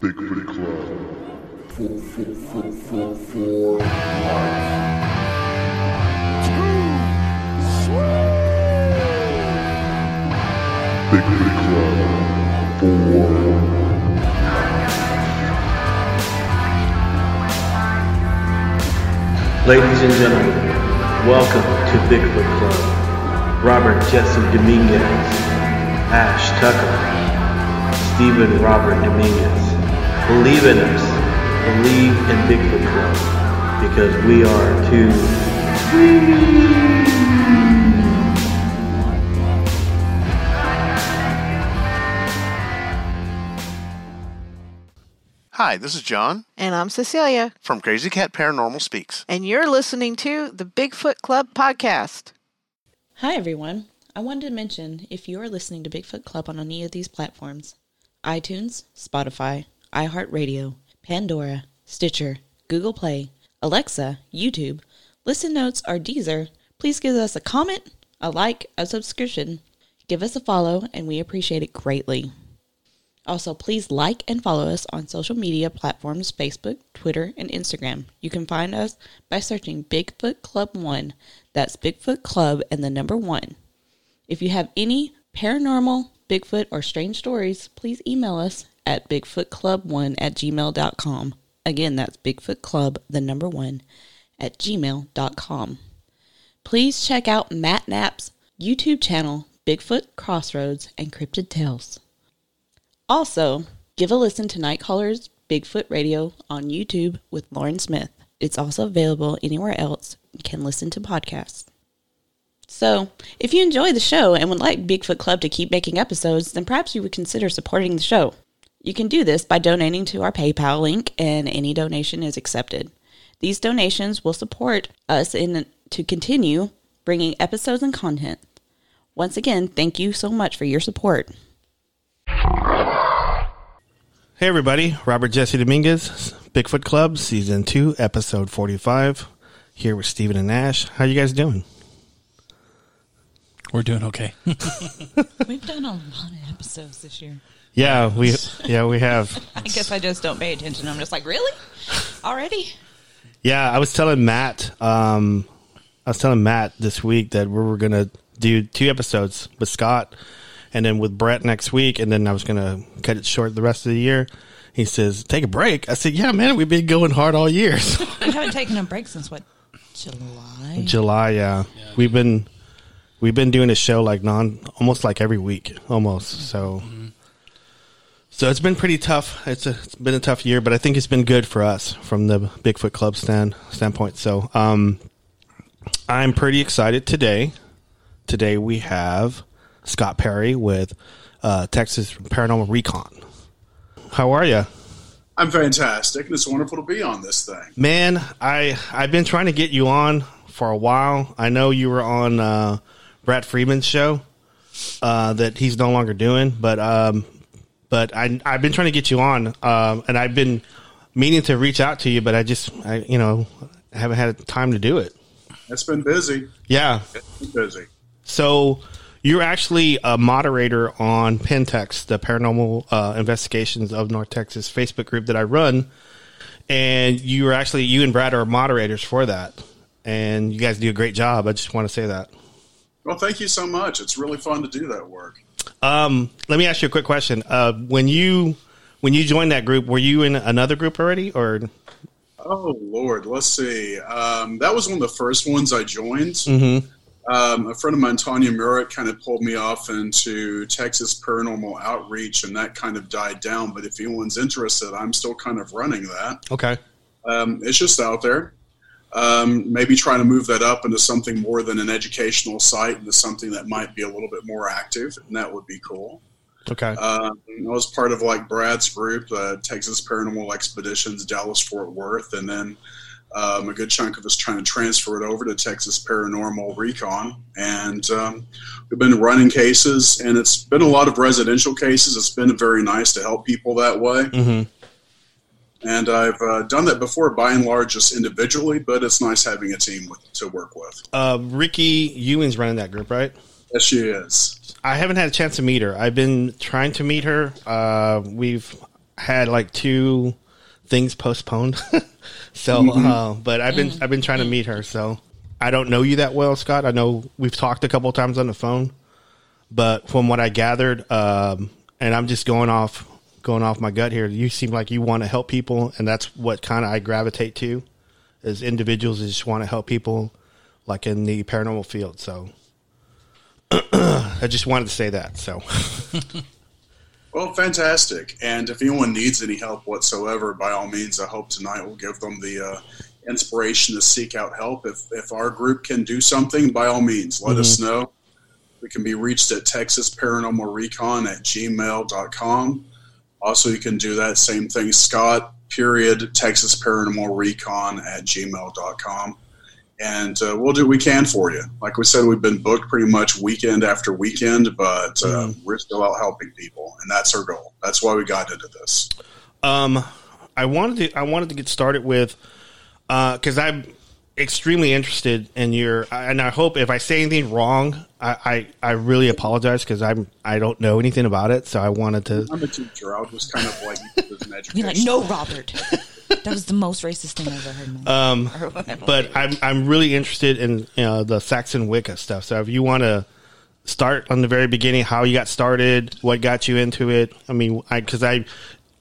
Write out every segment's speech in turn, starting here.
Bigfoot Club. For, for, for, for, for life. Bigfoot Club. For Ladies and gentlemen, welcome to Bigfoot Club. Robert Jesse Dominguez, Ash Tucker, Stephen Robert Dominguez. Believe in us. Believe in Bigfoot Club because we are too Hi, this is John And I'm Cecilia, from Crazy Cat Paranormal Speaks. and you're listening to the Bigfoot Club podcast. Hi, everyone. I wanted to mention if you are listening to Bigfoot Club on any of these platforms iTunes, Spotify, iHeartRadio, Pandora, Stitcher, Google Play, Alexa, YouTube, Listen Notes, or Deezer, please give us a comment, a like, a subscription, give us a follow, and we appreciate it greatly. Also, please like and follow us on social media platforms Facebook, Twitter, and Instagram. You can find us by searching Bigfoot Club 1. That's Bigfoot Club and the number 1. If you have any paranormal, Bigfoot, or strange stories, please email us at bigfootclub1 at gmail.com. Again, that's Bigfoot Club, the number 1, at gmail.com. Please check out Matt Knapp's YouTube channel, Bigfoot Crossroads and Cryptid Tales. Also, give a listen to Nightcaller's Bigfoot Radio on YouTube with Lauren Smith. It's also available anywhere else you can listen to podcasts. So, if you enjoy the show and would like Bigfoot Club to keep making episodes, then perhaps you would consider supporting the show. You can do this by donating to our PayPal link, and any donation is accepted. These donations will support us in to continue bringing episodes and content. Once again, thank you so much for your support. Hey everybody, Robert Jesse Dominguez, Bigfoot Club, Season 2, Episode 45, here with Stephen and Ash. How you guys doing? We're doing okay. We've done a lot of episodes this year. Yeah, we yeah, we have. I guess I just don't pay attention. I'm just like, really? Already? Yeah, I was telling Matt um I was telling Matt this week that we were going to do two episodes with Scott and then with Brett next week and then I was going to cut it short the rest of the year. He says, "Take a break." I said, "Yeah, man, we've been going hard all year." So We haven't taken a break since what? July? July, yeah. We've been we've been doing a show like non almost like every week, almost. So so it's been pretty tough. It's a, it's been a tough year, but I think it's been good for us from the Bigfoot Club stand standpoint. So um I'm pretty excited today. Today we have Scott Perry with uh, Texas Paranormal Recon. How are you? I'm fantastic, and it's wonderful to be on this thing. Man, I I've been trying to get you on for a while. I know you were on uh, Brett Friedman's show uh, that he's no longer doing, but um, but I I've been trying to get you on, um, and I've been meaning to reach out to you, but I just I you know haven't had time to do it. It's been busy. Yeah, It's been busy. so you're actually a moderator on Pentex, the Paranormal uh, Investigations of North Texas Facebook group that I run, and you are actually you and Brad are moderators for that, and you guys do a great job. I just want to say that. Well, thank you so much. It's really fun to do that work. Um, let me ask you a quick question. Uh, when you when you joined that group, were you in another group already, or Oh Lord, let's see. Um, that was one of the first ones I joined. Mhm. Um, a friend of mine, Tanya Murrett, kind of pulled me off into Texas Paranormal Outreach, and that kind of died down. But if anyone's interested, I'm still kind of running that. okay? Um, it's just out there. Um, maybe trying to move that up into something more than an educational site, into something that might be a little bit more active, and that would be cool. Okay. Um, I was part of like Brad's group, uh, Texas Paranormal Expeditions, Dallas Fort Worth, and then um, a good chunk of us trying to transfer it over to Texas Paranormal Recon. And um, we've been running cases, and it's been a lot of residential cases. It's been very nice to help people that way. hmm And I've uh, done that before, by and large, just individually, but it's nice having a team with, to work with. Uh, Ricky Ewing's running that group, right? Yes, she is. I haven't had a chance to meet her. I've been trying to meet her. Uh, we've had like two things postponed. so, Mm-hmm. uh, but I've been I've been trying to meet her. So I don't know you that well, Scott. I know we've talked a couple times on the phone, but from what I gathered, um, and I'm just going off going off my gut here. You seem like you want to help people, and that's what kind of I gravitate to, as individuals. Is just want to help people, like in the paranormal field. So. I just wanted to say that. So, Well, fantastic. And if anyone needs any help whatsoever, by all means, I hope tonight will give them the uh, inspiration to seek out help. If, if our group can do something, by all means, let us know. We can be reached at Texas Paranormal Recon at gmail.com. Also, you can do that same thing, Scott, period, Texas Paranormal Recon at gmail.com. And uh, we'll do what we can for you. Like we said, we've been booked pretty much weekend after weekend, but uh, we're still out helping people, and that's our goal. That's why we got into this. um, I wanted to I wanted to get started with because I'm extremely interested in your and I hope if I say anything wrong, I I, I really apologize because I'm I don't know anything about it. So I wanted to. I'm a teacher. I was just kind of like use it Be like, no, Robert. that was the most racist thing I've ever heard. in Um, life." Or whatever. but I'm I'm really interested in you know, the Saxon Wicca stuff. So if you want to start on the very beginning, how you got started, what got you into it. I mean, I because I,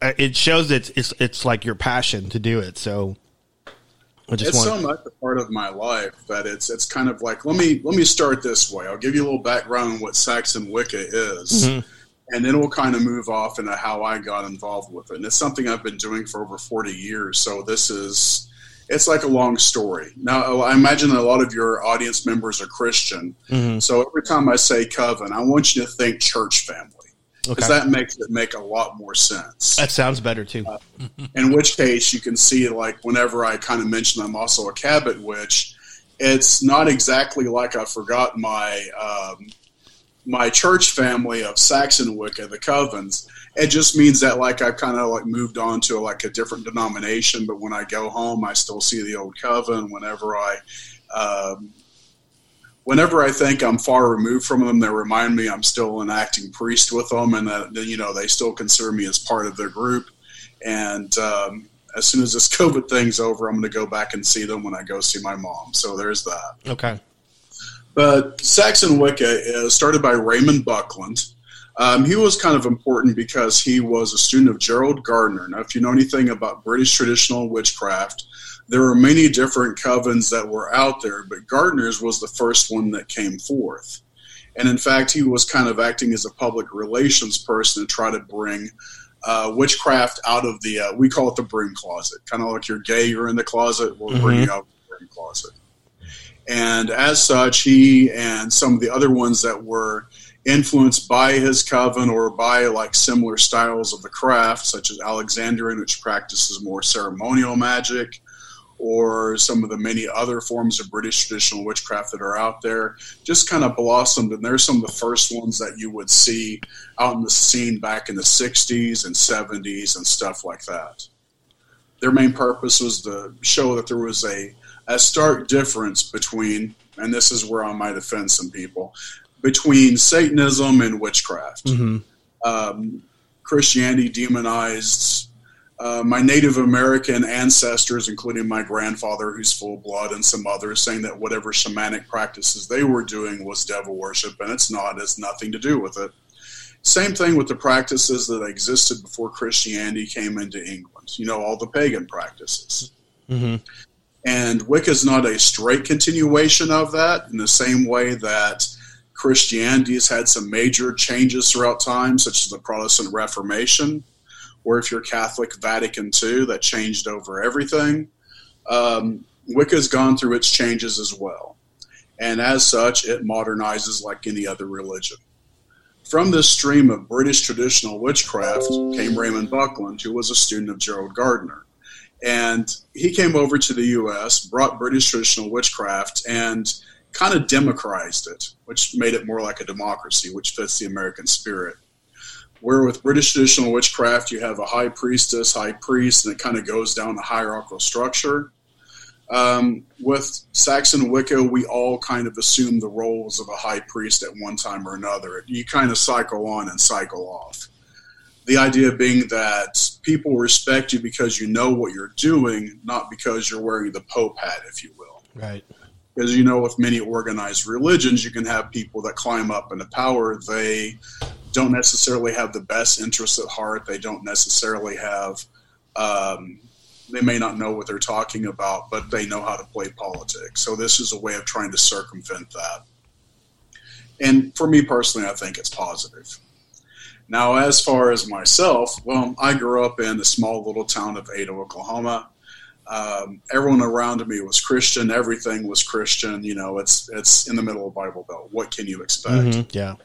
I it shows that it's it's like your passion to do it. So I just it's want so much a part of my life that it's it's kind of like let me let me start this way. I'll give you a little background on what Saxon Wicca is, and then we'll kind of move off into how I got involved with it. And it's something I've been doing for over forty years. So this is it's like a long story. Now I imagine that a lot of your audience members are Christian, Mhm. so every time I say coven, I want you to think church family because Okay. that makes it make a lot more sense that sounds better too. in which case you can see like whenever I kind of mention I'm also a Cabot witch, it's not exactly like I forgot my um, my church family of Saxon Wicca, the Covens. It just means that like I've kind of like moved on to like a different denomination, but when I go home, I still see the old coven. Whenever I um, whenever I think I'm far removed from them, they remind me I'm still an acting priest with them, and that you know they still consider me as part of their group. And um, as soon as this COVID thing's over, I'm going to go back and see them when I go see my mom. So there's that. Okay. But Saxon Wicca is started by Raymond Buckland. Um, he was kind of important because he was a student of Gerald Gardner. Now, if you know anything about British traditional witchcraft, there were many different covens that were out there, but Gardner's was the first one that came forth. And in fact, he was kind of acting as a public relations person to try to bring uh, witchcraft out of the, uh, we call it the broom closet. Kind of like you're gay, you're in the closet, we'll bring you out of the broom closet. And as such, he and some of the other ones that were influenced by his coven or by like similar styles of the craft, such as Alexandrian, which practices more ceremonial magic, or some of the many other forms of British traditional witchcraft that are out there, just kind of blossomed. And they're some of the first ones that you would see out in the scene back in the 60s and 70s and stuff like that. Their main purpose was to show that there was a, a stark difference between, and this is where I might offend some people, between Satanism and witchcraft. hmm Um, Christianity demonized uh, my Native American ancestors, including my grandfather, who's full blood, and some others, saying that whatever shamanic practices they were doing was devil worship, and it's not. it's nothing to do with it. Same thing with the practices that existed before Christianity came into England. You know, all the pagan practices. hmm And Wicca is not a straight continuation of that in the same way that Christianity has had some major changes throughout time, such as the Protestant Reformation, or if you're Catholic, Vatican II, that changed over everything. Um, Wicca has gone through its changes as well. And as such, it modernizes like any other religion. From this stream of British traditional witchcraft came Raymond Buckland, who was a student of Gerald Gardner and he came over to the U.S., brought British traditional witchcraft, and kind of democratized it, which made it more like a democracy, which fits the American spirit. Where with British traditional witchcraft, you have a high priestess, high priest, and it kind of goes down the hierarchical structure. Um, with Saxon Wicca, we all kind of assume the roles of a high priest at one time or another. You kind of cycle on and cycle off the idea being that people respect you because you know what you're doing, not because you're wearing the Pope hat, if you will. Right. Because you know, with many organized religions, you can have people that climb up into power. They don't necessarily have the best interests at heart. They don't necessarily have. Um, they may not know what they're talking about, but they know how to play politics. So this is a way of trying to circumvent that. And for me personally, I think it's positive. Now, as far as myself, well, I grew up in the small little town of Ada, Oklahoma. Um, everyone around me was Christian. Everything was Christian. You know, it's it's in the middle of Bible Belt. What can you expect? Mhm, Yeah.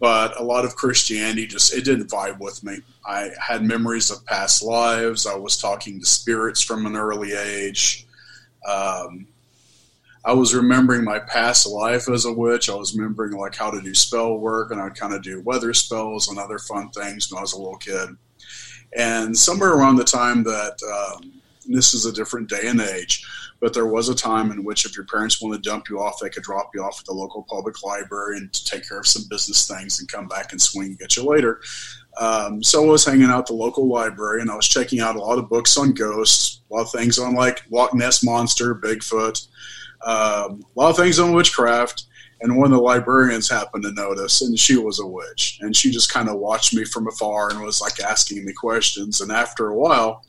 But a lot of Christianity just it didn't vibe with me. I had memories of past lives. I was talking to spirits from an early age. Um, I was remembering my past life as a witch. I was remembering like how to do spell work, and I'd kind of do weather spells and other fun things when I was a little kid. And somewhere around the time that um, this is a different day and age, but there was a time in which if your parents wanted to dump you off, they could drop you off at the local public library and take care of some business things and come back and swing and get you later. Um, so I was hanging out the local library and I was checking out a lot of books on ghosts, a lot of things on like Loch Ness Monster, Bigfoot, um, a lot of things on witchcraft. And one of the librarians happened to notice, and she was a witch. And she just kind of watched me from afar and was like asking me questions. And after a while,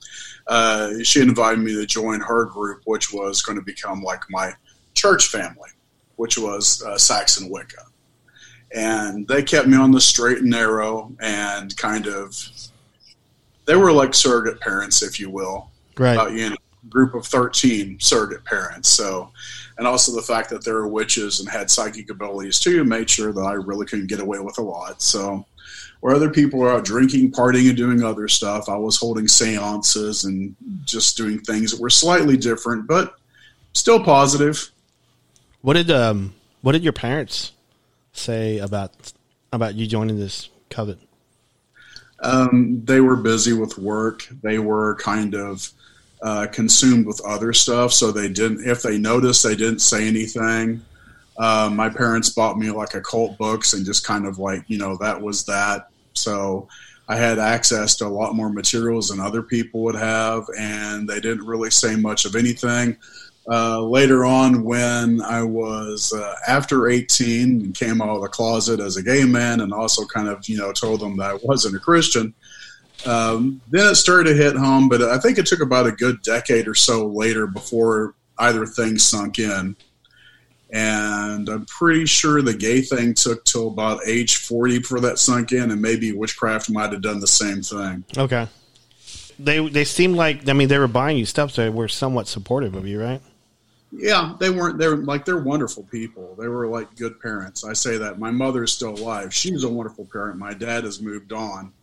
uh, she invited me to join her group, which was going to become like my church family, which was uh, Saxon Wicca. And they kept me on the straight and narrow and kind of, they were like surrogate parents, if you will. Right. Uh, you know, group of 13 surrogate parents. So, and also the fact that they were witches and had psychic abilities too made sure that I really couldn't get away with a lot. So, where other people were out drinking, partying, and doing other stuff, I was holding seances and just doing things that were slightly different, but still positive. What did um what did your parents say about about you joining this coven? Um, they were busy with work. They were kind of uh, consumed with other stuff, so they didn't. If they noticed, they didn't say anything. Uh, my parents bought me like occult books and just kind of like you know that was that. So I had access to a lot more materials than other people would have, and they didn't really say much of anything. Uh, later on, when I was uh, after 18 and came out of the closet as a gay man, and also kind of you know told them that I wasn't a Christian, um, then it started to hit home. But I think it took about a good decade or so later before either thing sunk in. And I'm pretty sure the gay thing took till about age 40 before that sunk in, and maybe witchcraft might have done the same thing. Okay. They they seemed like I mean they were buying you stuff, so they were somewhat supportive of you, right? Yeah, they weren't. They're like they're wonderful people. They were like good parents. I say that. My mother is still alive. She's a wonderful parent. My dad has moved on,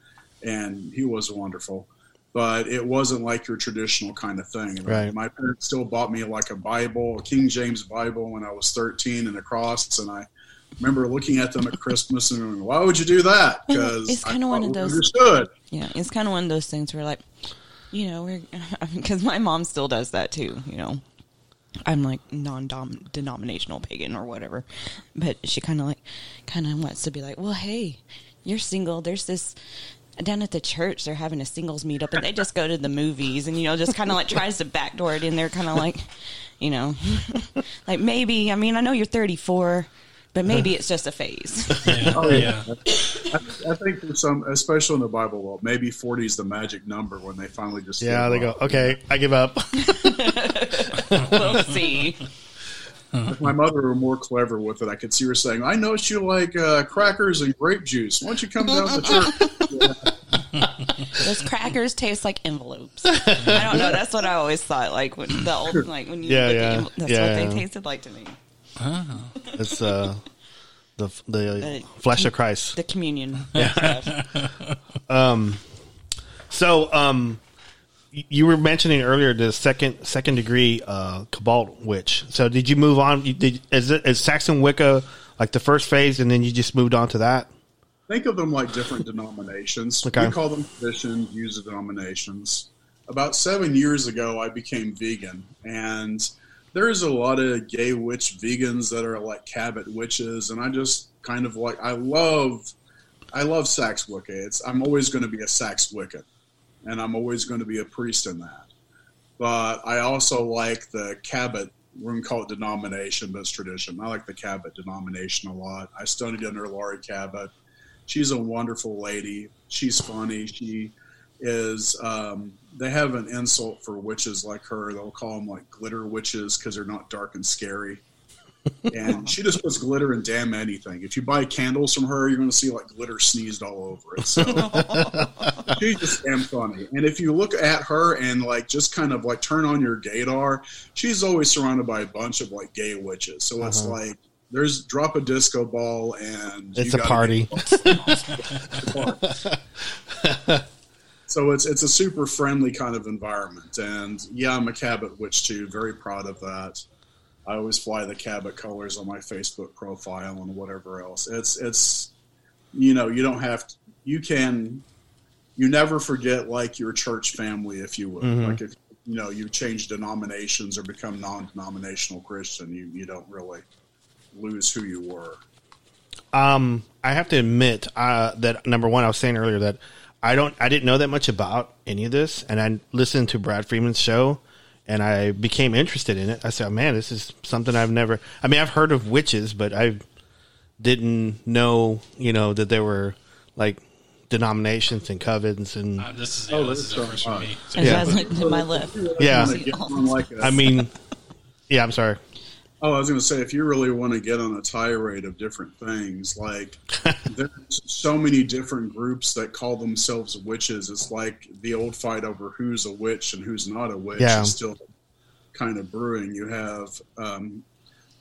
and he was wonderful. But it wasn't like your traditional kind of thing. Right. My parents still bought me like a Bible, a King James Bible, when I was 13 and a cross, and I remember looking at them at Christmas and going, "Why would you do that?" Because it's kinda one of those- Understood. Yeah, it's kind of one of those things where, like, you know, we're because my mom still does that too. You know, I'm like non-denominational pagan or whatever, but she kind of like kind of wants to be like, well, hey, you're single. There's this down at the church. They're having a singles meetup, and they just go to the movies, and you know, just kind of like tries to backdoor it in there, kind of like, you know, like maybe. I mean, I know you're 34. But maybe it's just a phase. Yeah, Oh, yeah. I think for some, especially in the Bible world, maybe 40 is the magic number when they finally just Yeah, they give go, okay, I give up. we'll see. If my mother were more clever with it, I could see her saying, "I noticed you like uh, crackers and grape juice. Why don't you come down to church?" Those crackers taste like envelopes. I don't know. That's what I always thought. Like when the old, like when you Yeah, look yeah, at that's yeah, what they yeah. tasted like to me. It's uh the the Uh, flesh of Christ. The communion stuff. So, um, y- you were mentioning earlier the second second degree uh, Cabot witch. So, did you move on? You, did is it is Saxon Wicca like the first phase, and then you just moved on to that? Think of them like different denominations. Okay. We call them tradition user denominations. About seven years ago, I became vegan, and there's a lot of gay witch vegans that are like Cabot witches, and I just kind of like I love. I love Sax Wicca. It's I'm always going to be a Sax Wiccan, and I'm always going to be a priest in that. But I also like the Cabot. We're going to call it denomination, but it's tradition. I like the Cabot denomination a lot. I studied under Laurie Cabot. She's a wonderful lady. She's funny. She is. Um, they have an insult for witches like her. They'll call them like glitter witches because they're not dark and scary and she just puts glitter in damn anything. If you buy candles from her, you're going to see like glitter sneezed all over it. So she's just damn funny. And if you look at her and like just kind of like turn on your gaydar, she's always surrounded by a bunch of like gay witches. So it's Uh-huh. like there's drop a disco ball and It's a gotta party. So it's it's a super friendly kind of environment, and yeah, I'm a Cabot witch too. Very proud of that. I always fly the Cabot colors on my Facebook profile and whatever else. It's it's you know you don't have to, you can you never forget like your church family if you would Mhm. like if you know you change denominations or become non-denominational Christian you you don't really lose who you were. Um, I have to admit uh, that number one, I was saying earlier that I don't, I didn't know that much about any of this, and I listened to Brad Freeman's show, and I became interested in it. I said, "Man, this is something I've never. I mean, I've heard of witches, but I didn't know, you know, that there were like denominations and covens and Uh, this is yeah, Oh, this that's is so first so for me. And Yeah. guys like to my left. Yeah. Wanna get on like a- I mean, yeah, I'm sorry. Oh, I was going to say, if you really want to get on a tirade of different things, like there's so many different groups that call themselves witches. It's like the old fight over who's a witch and who's not a witch Yeah. is still kind of brewing. You have um,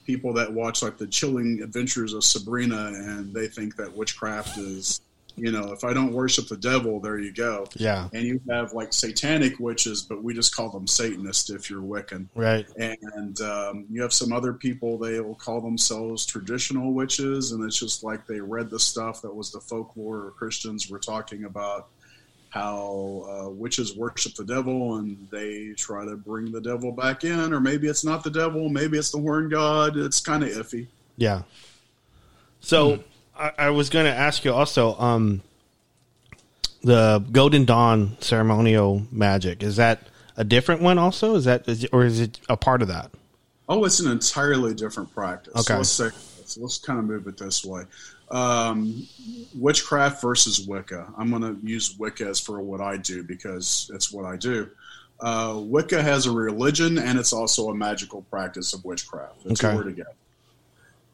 people that watch like the chilling adventures of Sabrina, and they think that witchcraft is, you know, if I don't worship the devil, there you go. Yeah, And you have like satanic witches, but we just call them Satanist if you're Wiccan right. and um, you have some other people they will call themselves traditional witches and it's just like they read the stuff that was the folklore or christians were talking about how uh, witches worship the devil and they try to bring the devil back in or maybe it's not the devil maybe it's the horn god it's kind of iffy Yeah. So I, I was going to ask you also, um, the Golden Dawn ceremonial magic is that a different one? Also, is that is it, or is it a part of that? Oh, it's an entirely different practice. Okay. Let's say, so let's kind of move it this way. Um, witchcraft versus Wicca. I'm going to use Wicca as for what I do because it's what I do. Uh, Wicca has a religion and it's also a magical practice of witchcraft. Two Okay. together.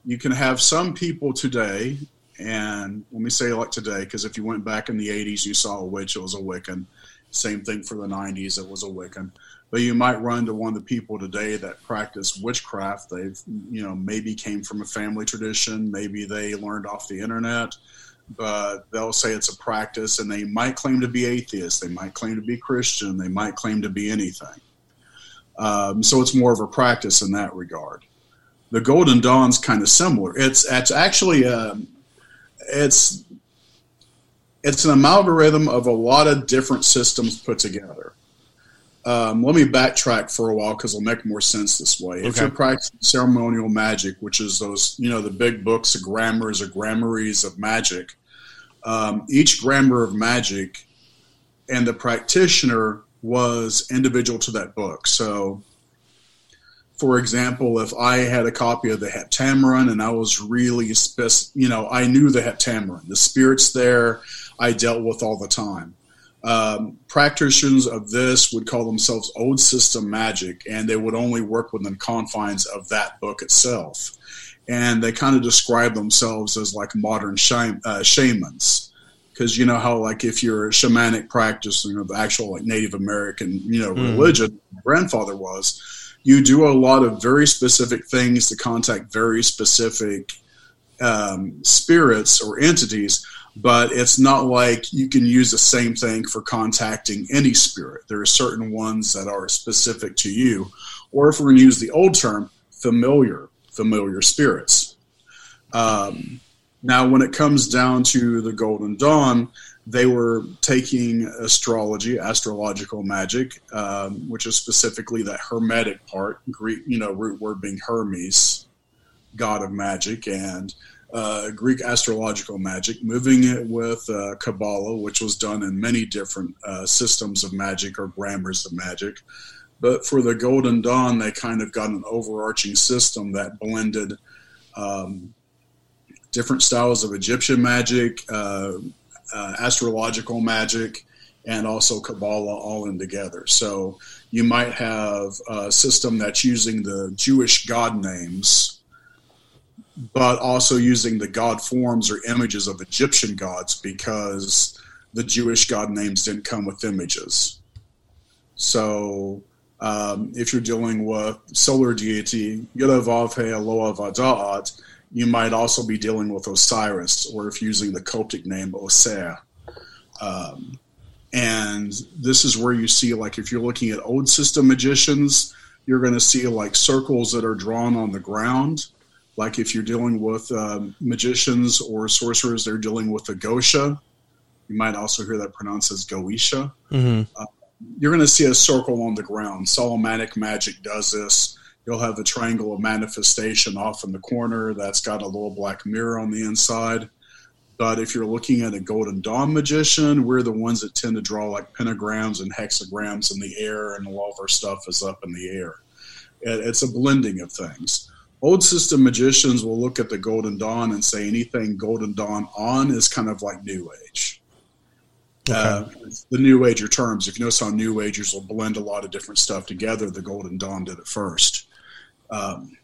You can have some people today, and let me say like today, because if you went back in the 80s, you saw a witch, it was a Wiccan. Same thing for the 90s, it was a Wiccan but you might run to one of the people today that practice witchcraft. They've, you know, maybe came from a family tradition, maybe they learned off the internet, but they'll say it's a practice and they might claim to be atheist, they might claim to be Christian, they might claim to be anything. Um, so it's more of a practice in that regard. The Golden Dawn's kind of similar. It's it's actually um, it's it's an amalgam of a lot of different systems put together. Um, let me backtrack for a while because it'll make more sense this way. If you're practicing ceremonial magic, which is those, you know, the big books of grammars or grammaries of magic, um, each grimoire of magic and the practitioner was individual to that book. So, for example, if I had a copy of the Heptameron and I was really, spec- you know, I knew the Heptameron, the spirits there I dealt with all the time um, practitioners of this would call themselves old system magic, and they would only work within the confines of that book itself. And they kind of describe themselves as like modern sham- uh, shamans, because you know how like if you're a shamanic practitioner of actual like Native American you know Mhm. religion, my grandfather was, you do a lot of very specific things to contact very specific um, spirits or entities but it's not like you can use the same thing for contacting any spirit. There are certain ones that are specific to you, or if we're going to use the old term, familiar, familiar spirits. Um, now, when it comes down to the Golden Dawn, they were taking astrology, astrological magic, um, which is specifically that Hermetic part, Greek, you know, root word being Hermes, god of magic, and uh, Greek astrological magic, moving it with uh, Kabbalah, which was done in many different uh, systems of magic or grimoires of magic. But for the Golden Dawn, they kind of got an overarching system that blended um, different styles of Egyptian magic, uh, astrological magic, and also Kabbalah all in together. So you might have a system that's using the Jewish god names but also using the god forms or images of Egyptian gods because the Jewish god names didn't come with images. So um, if you're dealing with solar deity, Yudavavhe Eloah va-Daath, you might also be dealing with Osiris, or if using the Coptic name Osea. Um, and this is where you see, like, if you're looking at old system magicians, you're going to see like circles that are drawn on the ground like if you're dealing with um, magicians or sorcerers, they're dealing with the Goetia. You might also hear that pronounced as Goisha. Mm-hmm. Uh, you're going to see a circle on the ground. Solomonic magic does this. You'll have the triangle of manifestation off in the corner that's got a little black mirror on the inside. But if you're looking at a Golden Dawn magician, we're the ones that tend to draw like pentagrams and hexagrams in the air, and all of our stuff is up in the air. It's a blending of things old system magicians will look at the Golden Dawn and say anything Golden Dawn on is kind of like New Age. Okay. Uh, the New Ager terms. If you notice how New Agers will blend a lot of different stuff together, the Golden Dawn did it first. Um,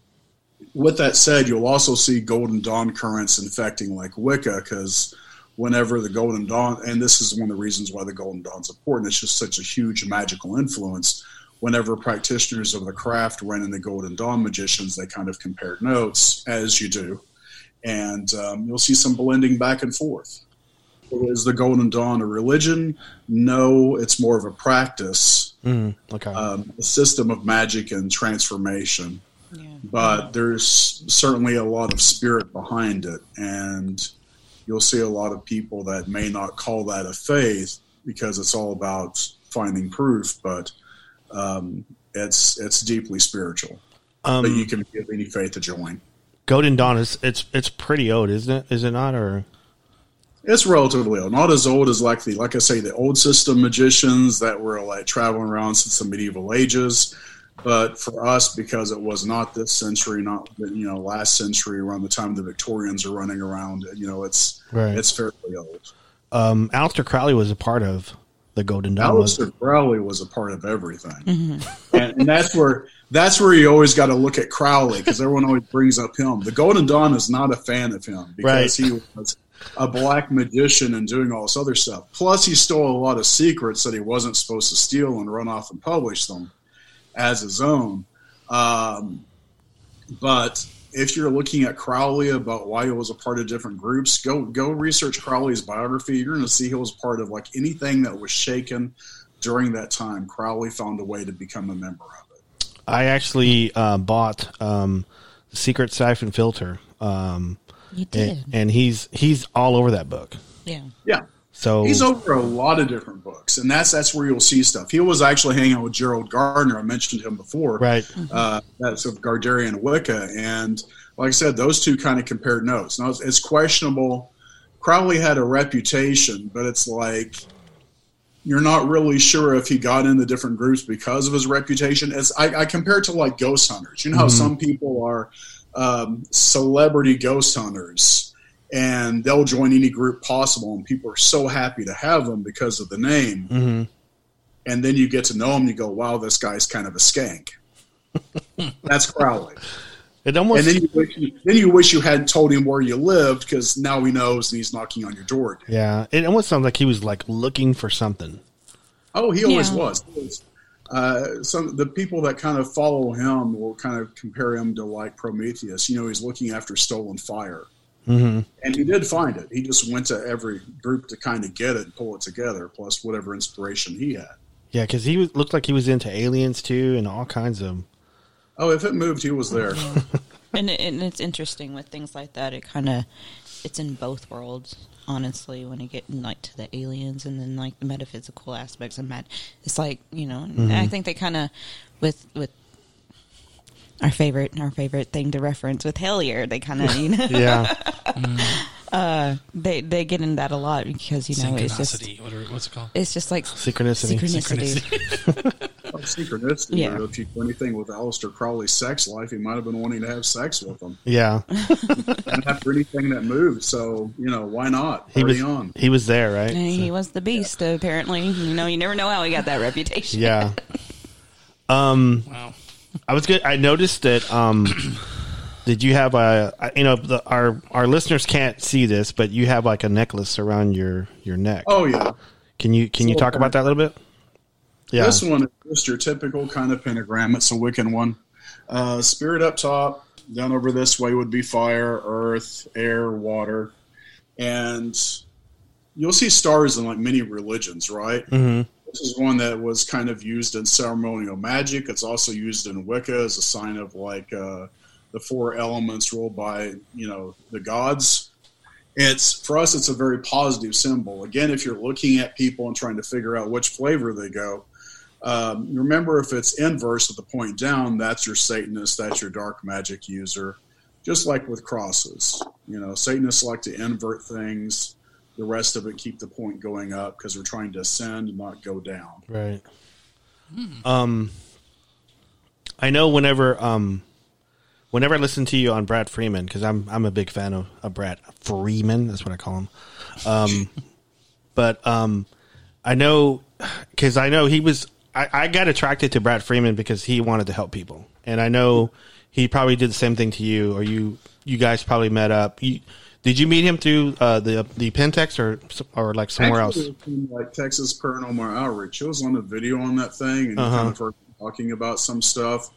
with that said, you'll also see Golden Dawn currents infecting like Wicca because whenever the Golden Dawn, and this is one of the reasons why the Golden Dawn's important, it's just such a huge magical influence whenever practitioners of the craft went in the Golden Dawn magicians, they kind of compared notes, as you do. And um, you'll see some blending back and forth. Is the Golden Dawn a religion? No, it's more of a practice, mm, okay. um, a system of magic and transformation. But there's certainly a lot of spirit behind it. And you'll see a lot of people that may not call that a faith because it's all about finding proof. But um, it's it's deeply spiritual. Um, but you can give any faith a join. Golden Dawn is it's it's pretty old, isn't it? Is it not? Or it's relatively old, not as old as like the like I say the old system magicians that were like traveling around since the medieval ages. But for us, because it was not this century, not you know last century, around the time the Victorians are running around, you know, it's right. it's fairly old. Um, Aleister Crowley was a part of the Golden Dawn. Aleister Crowley was a part of everything, mm-hmm. and, and, that's where that's where you always got to look at Crowley because everyone always brings up him. The Golden Dawn is not a fan of him because right. he was a black magician and doing all this other stuff. Plus, he stole a lot of secrets that he wasn't supposed to steal and run off and publish them as his own. Um, but if you're looking at Crowley about why he was a part of different groups, go go research Crowley's biography. You're going to see he was part of like anything that was shaken during that time. Crowley found a way to become a member of it. I actually uh, bought um, the Secret Siphon Filter. Um, you did, and, and he's he's all over that book. Yeah, yeah. So he's over a lot of different books, and that's that's where you'll see stuff. He was actually hanging out with Gerald Gardner. I mentioned him before, right? Uh, that's of Gardnerian Wicca, and like I said, those two kind of compared notes. Now it's, it's questionable. Crowley had a reputation, but it's like you're not really sure if he got into different groups because of his reputation. As I, I compare it to like ghost hunters. You know how mm-hmm. some people are um, celebrity ghost hunters and they'll join any group possible, and people are so happy to have them because of the name. Mm-hmm. And then you get to know him, and you go, "Wow, this guy's kind of a skank." That's Crowley. It almost and then you, wish you, then you wish you hadn't told him where you lived because now he knows and he's knocking on your door. Again. Yeah, it almost sounds like he was like looking for something. Oh, he always yeah. was. Uh, some the people that kind of follow him will kind of compare him to like Prometheus. You know, he's looking after stolen fire. Mm-hmm. And he did find it. He just went to every group to kind of get it and pull it together, plus whatever inspiration he had. Yeah, because he was, looked like he was into aliens too, and all kinds of. Oh, if it moved, he was there. and, it, and it's interesting with things like that. It kind of it's in both worlds, honestly. When you get like to the aliens and then like the metaphysical aspects of that, it's like you know. Mm-hmm. I think they kind of with with Our favorite, our favorite thing to reference with Hellier. They kind of, you know, Yeah. they they get in that a lot because you know it's just What are, what's it called? it's just like Synchronicity. synchronicity. Oh, synchronicity. Yeah. or If you do anything with Aleister Crowley's sex life, he might have been wanting to have sex with them. Yeah. And after anything that moved, so you know why not? He Party was on. he was there, right? And he was the beast, apparently. You know, you never know how he got that reputation. Yeah. Um, Wow. I was good. I noticed that. Um, did you have a? You know, the, our our listeners can't see this, but you have like a necklace around your your neck. Oh yeah. Can you can you talk about that a little bit? Yeah. This one is just your typical kind of pentagram. It's a Wiccan one. Uh, spirit up top, down over this way would be fire, earth, air, water, and you'll see stars in like many religions, right? hmm This is one that was kind of used in ceremonial magic. It's also used in Wicca as a sign of like uh, the four elements ruled by you know the gods. It's for us. It's a very positive symbol. Again, if you're looking at people and trying to figure out which flavor they go, um, remember if it's inverse at the point down, that's your Satanist, that's your dark magic user. Just like with crosses, you know, Satanists like to invert things. The rest of it keep the point going up because we're trying to ascend, not go down. Right. Um, I know whenever um, whenever I listen to you on Brad Freeman because I'm I'm a big fan of, of Brad Freeman. That's what I call him. Um, but um, I know because I know he was. I, I got attracted to Brad Freeman because he wanted to help people, and I know he probably did the same thing to you, or you you guys probably met up. You, did you meet him through uh, the the Pentex or or like somewhere Actually, else? from, like Texas Paranormal Outreach. It was on a video on that thing, and Uh-huh. kind of talking about some stuff.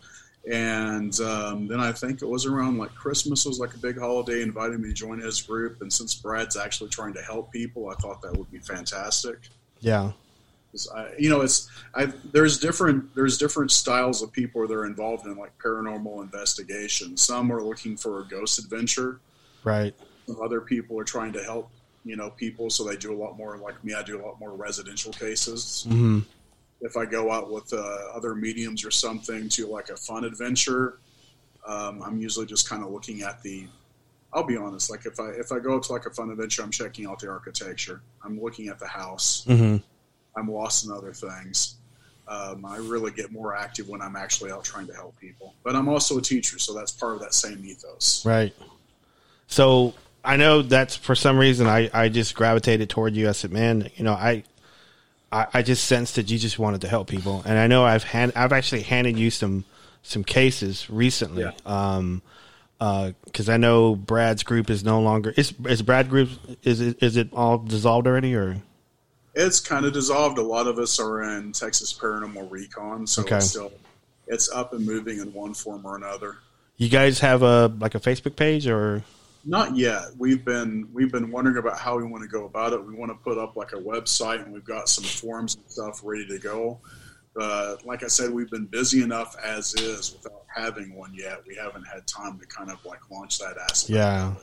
And um, then I think it was around like Christmas was like a big holiday, invited me to join his group. And since Brad's actually trying to help people, I thought that would be fantastic. Yeah. I, you know, it's I, there's different there's different styles of people that are involved in like paranormal investigation. Some are looking for a ghost adventure. Right. Other people are trying to help you know people, so they do a lot more. Like me, I do a lot more residential cases. hmm If I go out with uh, other mediums or something to like a fun adventure, um, I'm usually just kind of looking at the. I'll be honest. Like if I if I go to like a fun adventure, I'm checking out the architecture. I'm looking at the house. hmm I'm lost in other things. Um, I really get more active when I'm actually out trying to help people. But I'm also a teacher, so that's part of that same ethos. Right. So I know that's for some reason I, I just gravitated toward you. I said, man, you know, I, I I just sensed that you just wanted to help people, and I know I've hand I've actually handed you some some cases recently. Yeah. Um, because I know Brad's group is no longer is is Brad group is it is it all dissolved already or It's kind of dissolved. A lot of us are in Texas Paranormal Recon, so Okay. it's still it's up and moving in one form or another. you guys have a like a Facebook page or Not yet. We've been we've been wondering about how we want to go about it. We want to put up like a website, and we've got some forms and stuff ready to go. But like I said, we've been busy enough as is without having one yet. We haven't had time to kind of like launch that aspect. Yeah.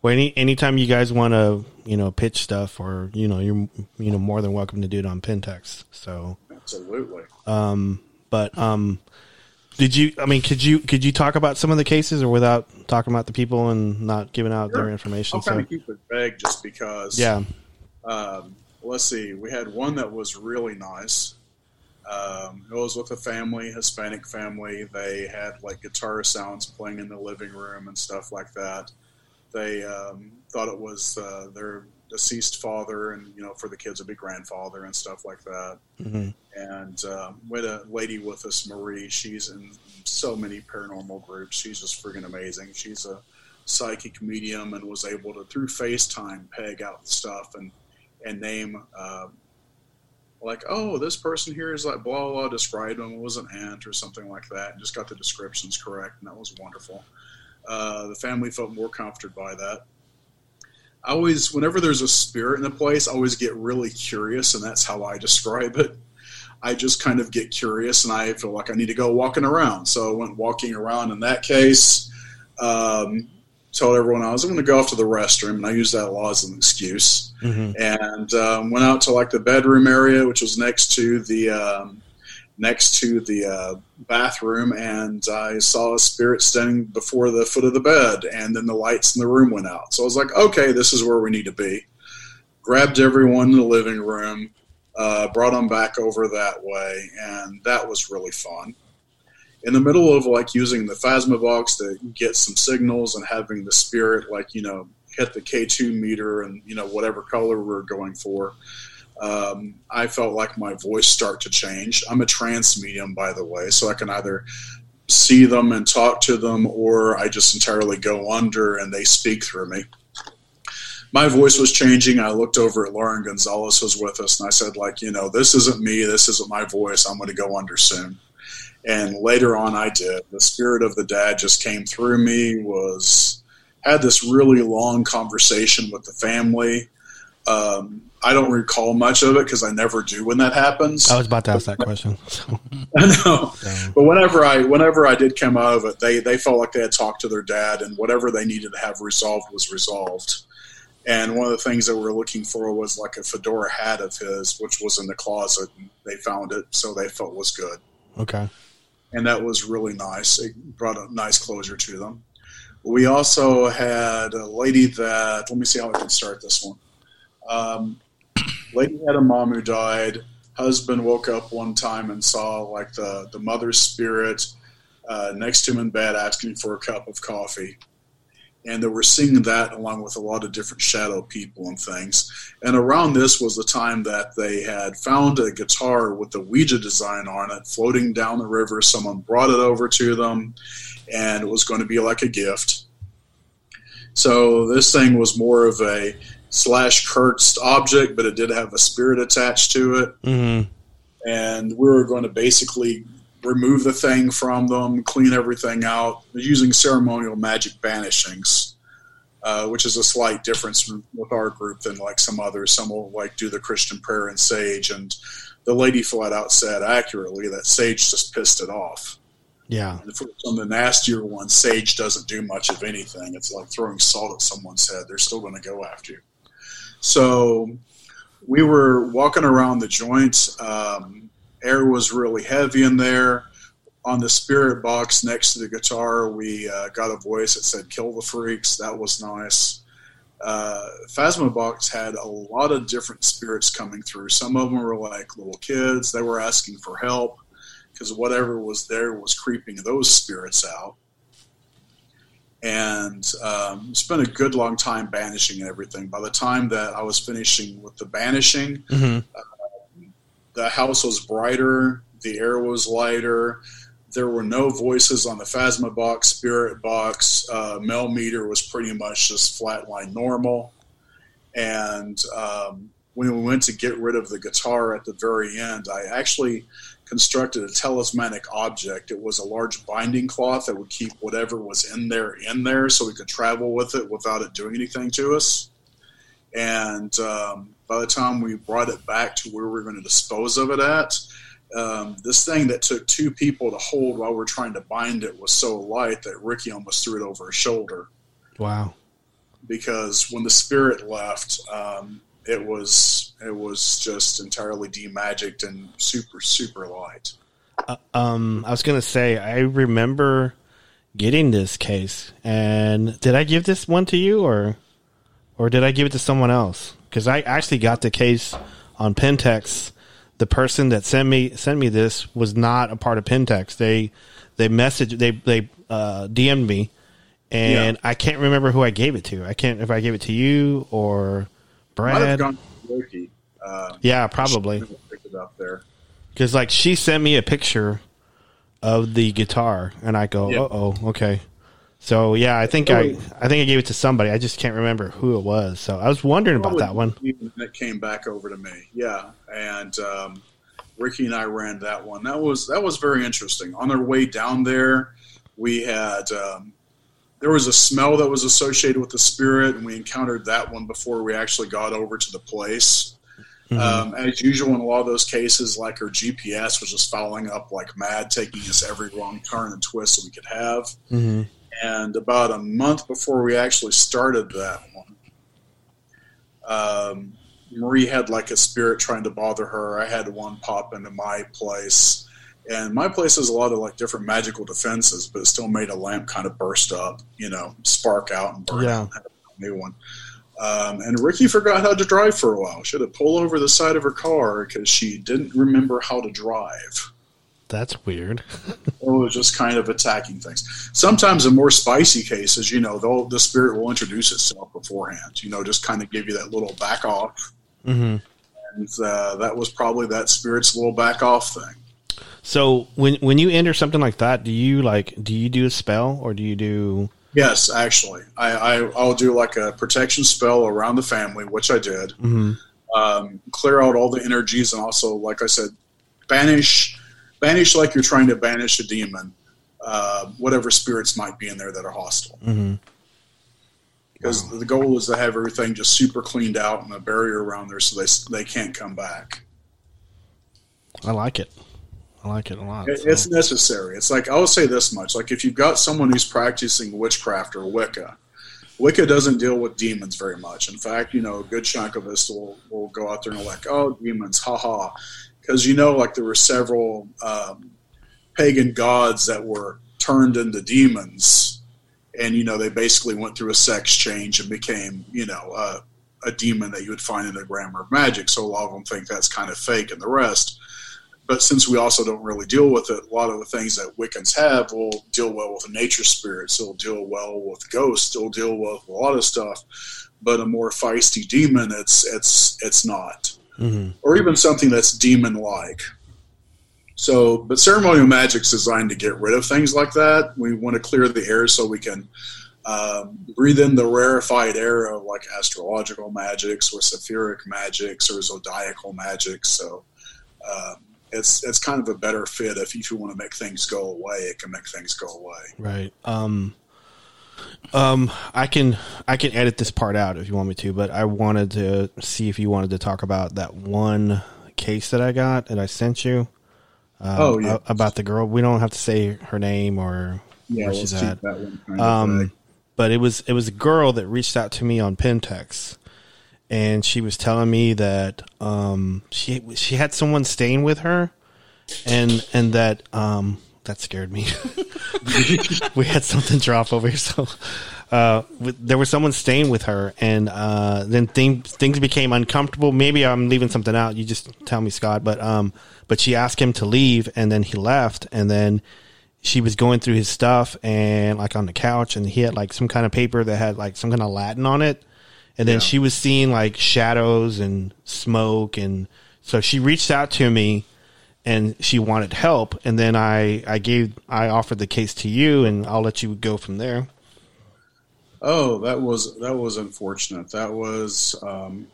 Well, any anytime you guys want to, you know, pitch stuff, or you know, you're you know more than welcome to do it on Pentex. So, Absolutely. um, but um, did you? I mean, could you could you talk about some of the cases, or without talking about the people and not giving out their Sure. information? I'll kind So, of keep it vague just because. yeah, Um, let's see. We had one that was really nice. Um, it was with a family, Hispanic family. They had like guitar sounds playing in the living room and stuff like that. They um, thought it was uh, their deceased father, and you know, for the kids, it'd be grandfather and stuff like that. hmm And um, we had a lady with us, Marie. She's in so many paranormal groups. She's just friggin' amazing. She's a psychic medium and was able to through FaceTime peg out stuff and and name uh, like, oh, this person here is like blah blah. Described him was an ant or something like that. And just got the descriptions correct, and that was wonderful. Uh, the family felt more comforted by that. I always, whenever there's a spirit in a place, I always get really curious, and that's how I describe it. I just kind of get curious, and I feel like I need to go walking around. So I went walking around. In that case, um, told everyone I was going to go off to the restroom, and I used that law as an excuse hmm and um, went out to like the bedroom area, which was next to the um, next to the uh, bathroom, and I saw a spirit standing before the foot of the bed, and then the lights in the room went out. So I was like, okay, this is where we need to be. Grabbed everyone in the living room, uh, brought them back over that way, and that was really fun. In the middle of like using the Phasma box to get some signals and having the spirit like you know hit the K2 meter and you know whatever color we're going for, um, I felt like my voice start to change. I'm a trance medium, by the way, so I can either see them and talk to them, or I just entirely go under and they speak through me. My voice was changing. I looked over at Lauren Gonzalez was with us, and I said, like, you know, this isn't me. This isn't my voice. I'm going to go under soon. And later on, I did. The spirit of the dad just came through me. Was had this really long conversation with the family. Um, I don't recall much of it because I never do when that happens. I was about to ask that question. I know, but whenever I whenever I did come out of it, they they felt like they had talked to their dad, and whatever they needed to have resolved was resolved. And one of the things that we were looking for was like a fedora hat of his, which was in the closet. And they found it, so they felt was good, Okay. and that was really nice. It brought a nice closure to them. We also had a lady that let me see how I can start this one. Um, lady had a mom who died. Husband woke up one time and saw like the the mother's spirit uh, next to him in bed, asking for a cup of coffee. And they were seeing that along with a lot of different shadow people and things. And around this was the time that they had found a guitar with the Ouija design on it floating down the river. Someone brought it over to them, and it was going to be like a gift. So this thing was more of a slash cursed object, but it did have a spirit attached to it. Mm-hmm. And we were going to basically remove the thing from them, clean everything out using ceremonial magic banishings, uh, which is a slight difference with our group than like some others. Some will like do the Christian prayer and sage, and the lady flat out said accurately that sage just pissed it off. Yeah. And for some of the nastier ones, sage doesn't do much of anything. It's like throwing salt at someone's head. They're still going to go after you. So we were walking around the joints. Um, air was really heavy in there. On the spirit box next to the guitar, we uh, got a voice that said "Kill the freaks." That was nice. Uh, Phasma box had a lot of different spirits coming through. Some of them were like little kids. They were asking for help because whatever was there was creeping those spirits out. And um, spent a good long time banishing and everything. By the time that I was finishing with the banishing, Mm-hmm. the house was brighter, the air was lighter. There were no voices on the Phasma box, Spirit box. Uh, Mel meter was pretty much just flatline normal. And um, when we went to get rid of the guitar at the very end, I actually constructed a talismanic object. It was a large binding cloth that would keep whatever was in there in there so we could travel with it without it doing anything to us. And um, by the time we brought it back to where we were going to dispose of it at, um, this thing that took two people to hold while we are trying to bind it was so light that Ricky almost threw it over his shoulder Wow. because when the spirit left, um, it was it was just entirely demagicked and super super light. Um, I was gonna say I remember getting this case, and did I give this one to you, or or did I give it to someone else? Because I actually got the case on Pentex. The person that sent me sent me this was not a part of Pentex. They they messaged they they uh, DM'd me, and I can't remember who I gave it to. I can't if I gave it to you or Brad. Um, Yeah, probably. she picked it up there. Because like she sent me a picture of the guitar, and I go, Yeah. "Uh oh, okay." So yeah, I think I I think I gave it to somebody. I just can't remember who it was. So I was wondering about that one. It came back over to me. Yeah, and um, Ricky and I ran that one. That was that was very interesting. On our way down there, we had um, there was a smell that was associated with the spirit, and we encountered that one before we actually got over to the place. Um, as usual in a lot of those cases, like our GPS was just following up like mad, taking us every wrong turn and twist that we could have. hmm And about a month before we actually started that one, um, Marie had like a spirit trying to bother her. I had one pop into my place, And my place has a lot of like different magical defenses, but it still made a lamp kind of burst up, you know, spark out and burn Yeah. out. and have a New one. Um, and Ricky forgot how to drive for a while. She had to pull over the side of her car because she didn't remember how to drive. That's weird. Or was just kind of attacking things. Sometimes in more spicy cases, you know, they'll, the spirit will introduce itself beforehand. You know, just kind of give you that little back off. hmm And uh, that was probably that spirit's little back off thing. So when when you enter something like that, do you like do you do a spell or do you do? Yes, actually, I, I I'll do like a protection spell around the family, which I did. Mhm. Um, clear out all the energies, and also, like I said, banish banish like you're trying to banish a demon, uh, whatever spirits might be in there that are hostile. Mhm. Because the goal is to have everything just super cleaned out and a barrier around there, so they they can't come back. I like it. I like it a lot. It- so. It's necessary. It's like I'll say this much: like if you've got someone who's practicing witchcraft or Wicca, Wicca doesn't deal with demons very much. In fact, you know, a good chunk of us will will go out there and like, oh, demons, haha, because you know, like there were several um, pagan gods that were turned into demons, and you know, they basically went through a sex change and became, you know, uh, a demon that you would find in the grimoire of magic. So a lot of them think that's kind of fake, and the rest but since we also don't really deal with it, a lot of the things that Wiccans have will deal well with nature spirits. It'll deal well with ghosts. It'll deal with a lot of stuff. But a more feisty demon, it's it's it's not, Mhm. or even something that's demon-like. So, but ceremonial magic's designed to get rid of things like that. We want to clear the air so we can um, breathe in the rarefied air of like astrological magics or Saphiric magics or zodiacal magics. So. Um, it's it's kind of a better fit if you want to make things go away, it can make things go away. Right. Um. Um. I can I can edit this part out if you want me to, but I wanted to see if you wanted to talk about that one case that I got that I sent you. Um, Oh, yeah. About the girl. We don't have to say her name or Yeah, where she's at. Um, but it was it was a girl that reached out to me on Pentex, and she was telling me that um, she she had someone staying with her, and and that um, that scared me. we had something drop over here, so uh, there was someone staying with her, and uh, then things things became uncomfortable. Maybe I'm leaving something out. You just tell me, Scott. But um, but she asked him to leave, and then he left, and then she was going through his stuff and like on the couch and he had like some kind of paper that had like some kind of Latin on it. And then Yeah. she was seeing like shadows and smoke and so she reached out to me and she wanted help and then I I gave I offered the case to you and I'll let you go from there. Oh, that was that was unfortunate. That was um,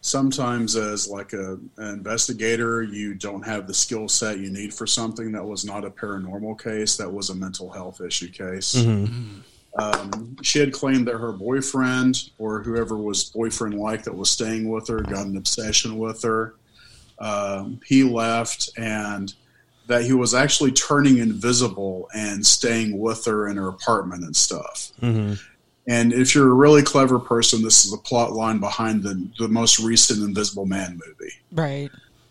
sometimes as like a, an investigator, you don't have the skill set you need for something. That was not a paranormal case. That was a mental health issue case. Um, she had claimed that her boyfriend or whoever was boyfriend like that was staying with her got an obsession with her. Um, he left and that he was actually turning invisible and staying with her in her apartment and stuff. Mm-hmm. And if you're a really clever person, this is the plot line behind the, the most recent Invisible Man movie. Right.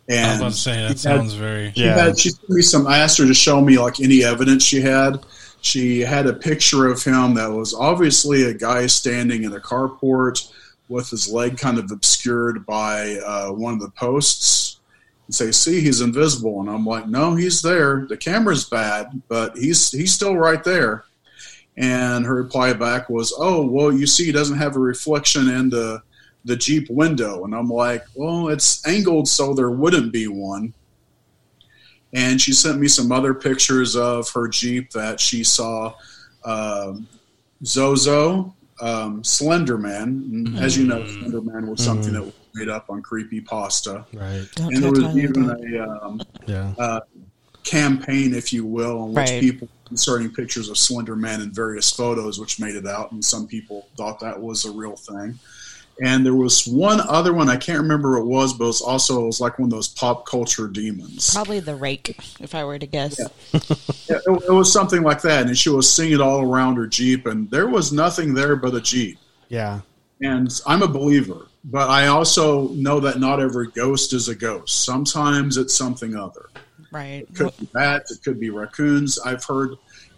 I was And about to say he that had- sounds very. she Yeah. had she sent me some. I asked her to show me like any evidence she had. She had a picture of him that was obviously a guy standing in a carport with his leg kind of obscured by uh, one of the posts. And say, "See, he's invisible," and I'm like, "No, he's there. The camera's bad, but he's he's still right there." And her reply back was, "Oh, well, you see, he doesn't have a reflection in the the Jeep window." And I'm like, "Well, it's angled so there wouldn't be one." And she sent me some other pictures of her Jeep that she saw um, Zozo, um, Slender Man. And As you know, Slender Man was something that was made up on creepy pasta. Right. Don't And there was even a um, Yeah. uh, campaign, if you will, in which Right. people inserting pictures of Slender Man in various photos, which made it out, and some people thought that was a real thing. And there was one other one I can't remember what it was, but it was also it was like one of those pop culture demons. Probably the rake, if I were to guess. Yeah, it, it was something like that, and she was seeing it all around her Jeep, and there was nothing there but a Jeep. Yeah. And I'm a believer, but I also know that not every ghost is a ghost. Sometimes it's something other. Right. It could be bats. It could be raccoons. I've heard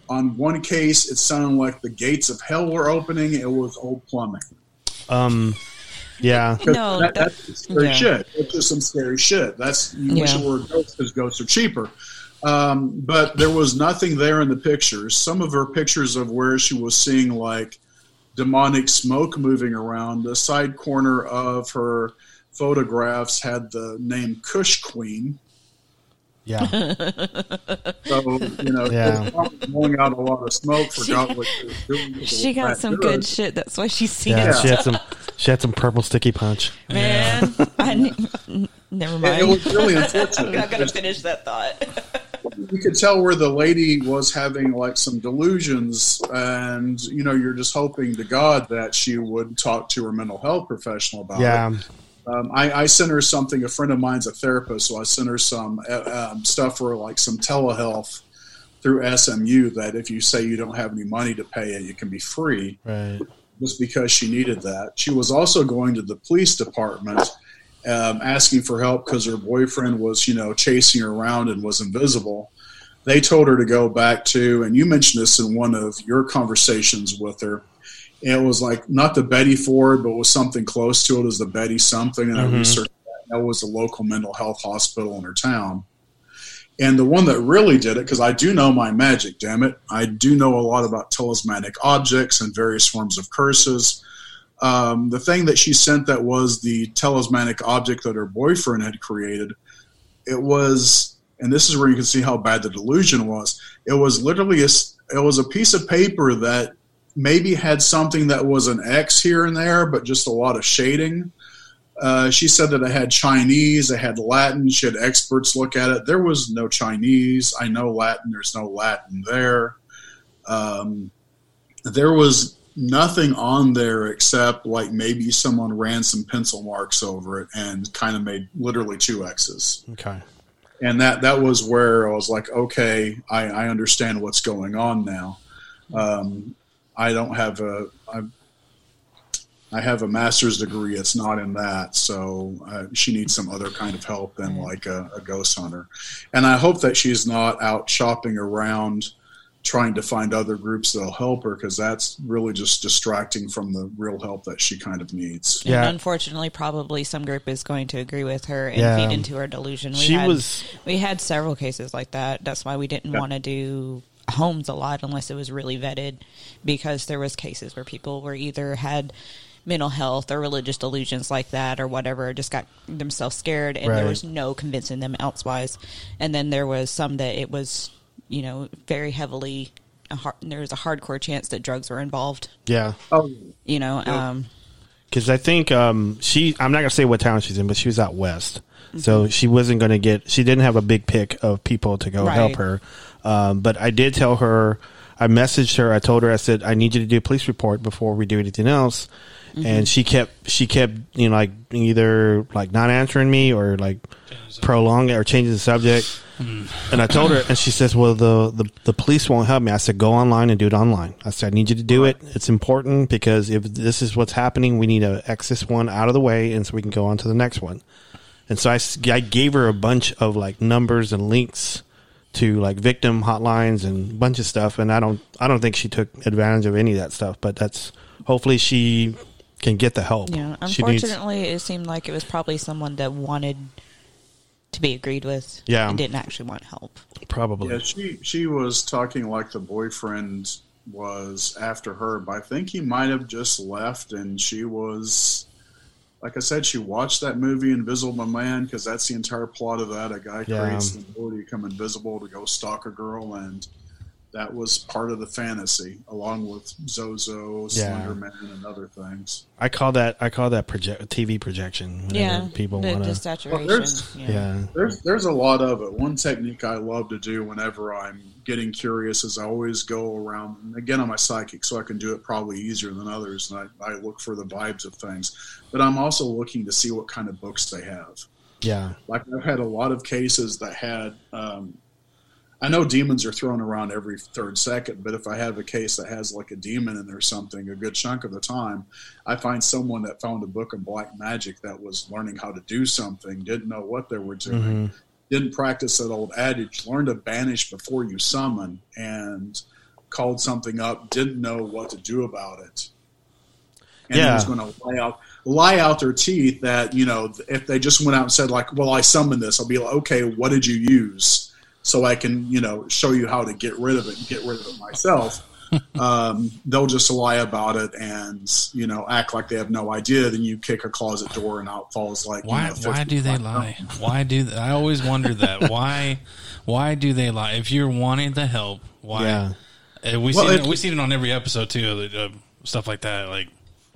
on one case it sounded like the gates of hell were opening. It was old plumbing. Um, yeah, 'Cause No, that, that- that's scary yeah. shit. It's just some scary shit. That's you wish it were ghosts because ghosts are cheaper. Um, but there was nothing there in the pictures. Some of her pictures of where she was seeing like demonic smoke moving around. The side corner of her photographs had the name Kush Queen. Yeah, So you know, Yeah. she blowing out a lot of smoke. Forgot what she was doing. She got some dude. good shit. That's why she's seen yeah. it. She had some. She had some purple sticky punch. Man, I kn- never It, mind. it was really I'm not gonna finish that thought. you could tell where the lady was having like some delusions and you know you're just hoping to god that she would talk to her mental health professional about Yeah, it um, I, I sent her something a friend of mine's a therapist so i sent her some uh, um, stuff for like some telehealth through smu that if you say you don't have any money to pay it it can be free right. was because she needed that. She was also going to the police department um, asking for help because her boyfriend was, you know, chasing her around and was invisible. They told her to go back to, and you mentioned this in one of your conversations with her. It was like not the Betty Ford, but was something close to it as the Betty something. And I Mhm. researched that. That was a local mental health hospital in her town. And the one that really did it, because I do know my magic, damn it. I do know a lot about talismanic objects and various forms of curses. Um, the thing that she sent that was the talismanic object that her boyfriend had created, it was, and this is where you can see how bad the delusion was. It was literally a, it was a piece of paper that maybe had something that was an X here and there, but just a lot of shading. Uh, she said that it had Chinese, it had Latin. She had experts look at it. There was no Chinese. I know Latin. There's no Latin there. Um, there was nothing on there except like maybe someone ran some pencil marks over it and kind of made literally two X's. Okay. And that that was where I was like, okay, I, I understand what's going on now. Um, I don't have a I, I have a master's degree. It's not in that, so uh, she needs some other kind of help than like a, a ghost hunter. And I hope that she's not out shopping around trying to find other groups that'll help her because that's really just distracting from the real help that she kind of needs. Yeah. And unfortunately, probably some group is going to agree with her and Yeah. feed into her delusion. We She had, was- We had several cases like that. That's why we didn't Yeah. want to do homes a lot unless it was really vetted, because there was cases where people were either had mental health or religious delusions like that or whatever just got themselves scared and there was no convincing them elsewise and then there was some that it was you know very heavily a har there was a hardcore chance that drugs were involved Yeah. Oh, you know um Because I think um, she, I'm not going to say what town she's in, but she was out west. So she wasn't going to get, she didn't have a big pick of people to go Right. help her. Um, but I did tell her, I messaged her, I told her, I said, I need you to do a police report before we do anything else. And she kept, she kept, you know, like either like not answering me or like prolonging or changing the subject. And I told her, and she says, "Well, the, the the police won't help me." I said, "Go online and do it online." I said, "I need you to do it. It's important because if this is what's happening, we need to X this one out of the way, and so we can go on to the next one." And so I, I gave her a bunch of like numbers and links to like victim hotlines and a bunch of stuff. And I don't I don't think she took advantage of any of that stuff. But that's hopefully she can get the help. Yeah, she needs. unfortunately, it seemed like it was probably someone that wanted to be agreed with. Yeah. and didn't actually want help. Probably. Yeah, she she was talking like the boyfriend was after her, but I think he might have just left, and she was, like I said, she watched that movie Invisible Man because that's the entire plot of that. A guy Yeah. creates the ability to become invisible to go stalk a girl, and that was part of the fantasy, along with Zozo, Yeah. Slender and other things. I call that I call that project TV projection. Yeah, people want to. saturation. there's- yeah. Yeah. There's there's a lot of it. One technique I love to do whenever I'm getting curious is I always go around. And again, I'm a psychic, so I can do it probably easier than others, and I, I look for the vibes of things. But I'm also looking to see what kind of books they have. Yeah. Like I've had a lot of cases that had. Um, I know demons are thrown around every third second, but if I have a case that has like a demon in there, something, a good chunk of the time, I find someone that found a book of black magic that was learning how to do something, didn't know what they were doing, Mhm. didn't practice that old adage, learn to banish before you summon, and called something up, didn't know what to do about it. And Yeah. he was going to lie out, lie out their teeth that, you know, if they just went out and said, like, well, I summoned this, I'll be like, okay, what did you use? So I can, you know, show you how to get rid of it and get rid of it myself. um, they'll just lie about it and, you know, act like they have no idea. Then you kick a closet door and out falls like, you Why? know, why do they bucks. lie? Why do they, I always wonder that? Why? Why do they lie? If you're wanting the help, why? Yeah. Uh, we Well, see it, we see it on every episode too. Uh, stuff like that. Like,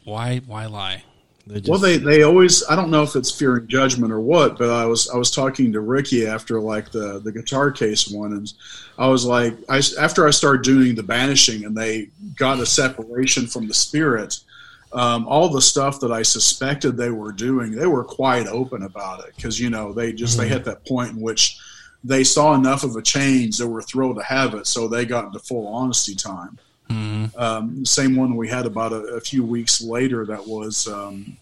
why? Why lie? They just, Well, they, they always I don't know if it's fearing judgment or what, but I was I was talking to Ricky after like the the guitar case one, and I was like I after I started doing the banishing and they got a separation from the spirit. Um, all the stuff that I suspected they were doing, they were quite open about it because you know they just they hit that point in which they saw enough of a change, they were thrilled to have it, so they got into full honesty time um, same one we had about a, a few weeks later that was um,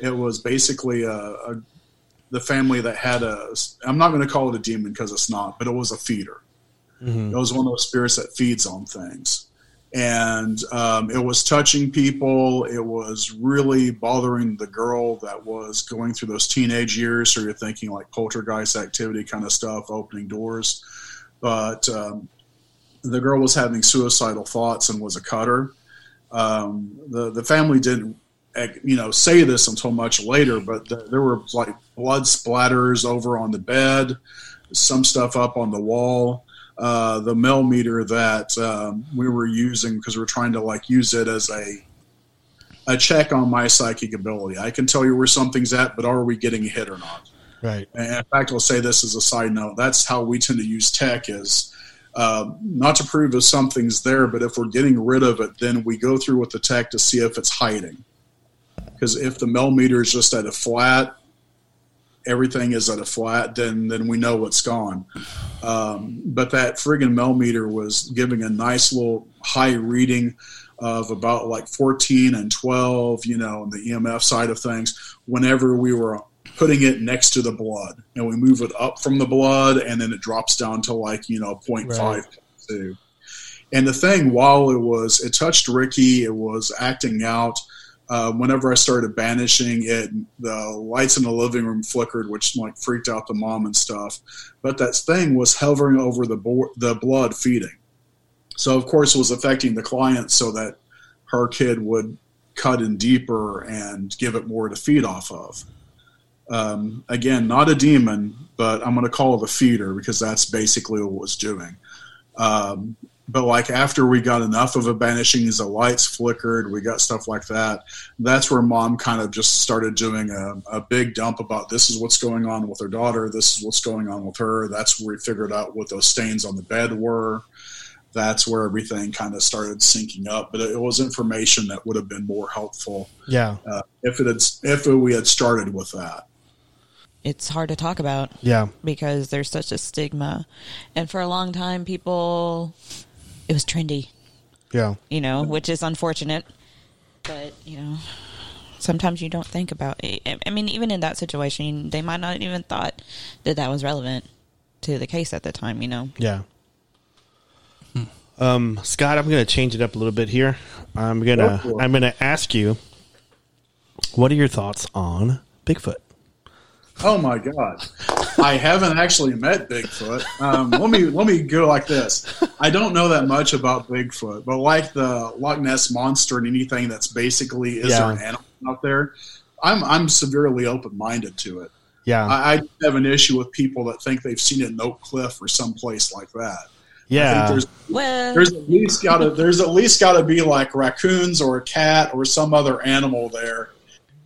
it was basically a, a the family that had a i'm not going to call it a demon because it's not but it was a feeder. It was one of those spirits that feeds on things. And um, it was touching people. It was really bothering the girl that was going through those teenage years. So you're thinking like poltergeist activity kind of stuff opening doors. But um, the girl was having suicidal thoughts and was a cutter. Um, the the family didn't, eh, you know, say this until much later, but th- there were like blood splatters over on the bed, some stuff up on the wall. Uh, the mel meter that um, we were using because we are trying to like use it as a a check on my psychic ability. I can tell you where something's at, but are we getting hit or not? right. And in fact, I'll say this as a side note. That's how we tend to use tech is uh, not to prove if something's there, but if we're getting rid of it, then we go through with the tech to see if it's hiding. Because if the mel meter is just at a flat, everything is at a flat, then then we know what's gone. Um, but that friggin' mel meter was giving a nice little high reading of about like 14 and 12, you know, on the EMF side of things, whenever we were putting it next to the blood. And we move it up from the blood and then it drops down to like, you know, 0.5, Right. 0.2. And the thing, while it was, it touched Ricky, it was acting out. Uh, whenever I started banishing it, the lights in the living room flickered, which like freaked out the mom and stuff. But that thing was hovering over the bo- the blood feeding. So of course it was affecting the client, so that her kid would cut in deeper and give it more to feed off of. Um, again, not a demon, but I'm going to call it a feeder because that's basically what it was doing. Um, but like after we got enough of a banishing, the lights flickered, we got stuff like that. That's where mom kind of just started doing a, a big dump about this is what's going on with her daughter, this is what's going on with her. That's where we figured out what those stains on the bed were. That's where everything kind of started syncing up. But it was information that would have been more helpful Yeah. uh, if it had if we had started with that. It's hard to talk about Yeah. because there's such a stigma. And for a long time, people, it was trendy, Yeah. you know, which is unfortunate. But, you know, sometimes you don't think about it. I- I mean, even in that situation, they might not even thought that that was relevant to the case at the time, you know. Yeah. Um, Scott, I'm going to change it up a little bit here. I'm gonna Go for it. I'm gonna ask you, what are your thoughts on Bigfoot? Oh my god! I haven't actually met Bigfoot. Um, let me let me go like this. I don't know that much about Bigfoot, but like the Loch Ness monster and anything that's basically is there an animal out there, I'm I'm severely open minded to it. Yeah, I, I have an issue with people that think they've seen it in Oak Cliff or someplace like that. I yeah, think there's Well, there's at least got to there's at least got to be like raccoons or a cat or some other animal there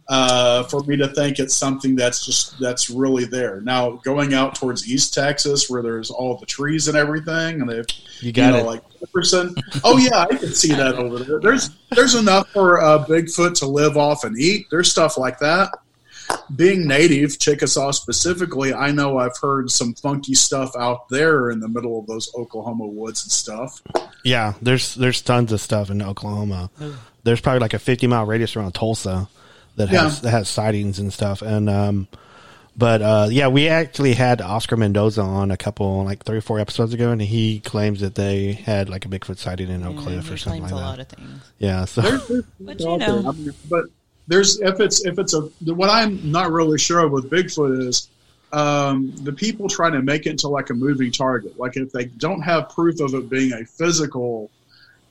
uh, for me to think it's something that's just that's really there. Now going out towards East Texas where there's all the trees and everything, and they've you got know, it. like Jefferson. Oh yeah, I can see that over there. There's there's enough for uh, Bigfoot to live off and eat. There's stuff like that. Being native, Chickasaw specifically, I know I've heard some funky stuff out there in the middle of those Oklahoma woods and stuff. yeah, there's there's tons of stuff in Oklahoma. There's probably like a 50 mile radius around Tulsa that has Yeah. that has sightings and stuff. And um, But uh, yeah, we actually had Oscar Mendoza on a couple, like three or four episodes ago, and he claims that they had like a Bigfoot sighting in Oak Yeah, Cliff he or something like a that. lot of things. yeah, so There's- there's But you know. I mean, but there's if it's if it's a what I'm not really sure of with Bigfoot is um, the people trying to make it into like a moving target. Like if they don't have proof of it being a physical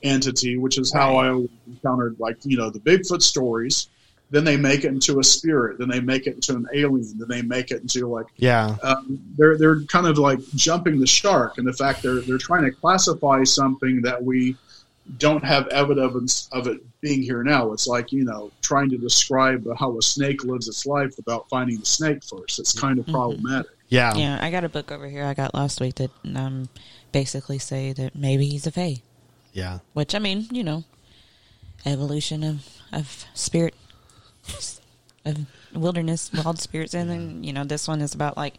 entity, which is how I encountered like you know the Bigfoot stories. Then they make it into a spirit. Then they make it into an alien. Then they make it into like yeah, um, they're they're kind of like jumping the shark, and the fact they're they're trying to classify something that we don't have evidence of it being here now. It's like you know trying to describe how a snake lives its life without finding the snake first. It's kind of problematic. yeah, Yeah, I got a book over here I got last week that um, basically say that maybe he's a fae. yeah. Which I mean, you know, evolution of of spirit, of wilderness, wild spirits, and then you know this one is about like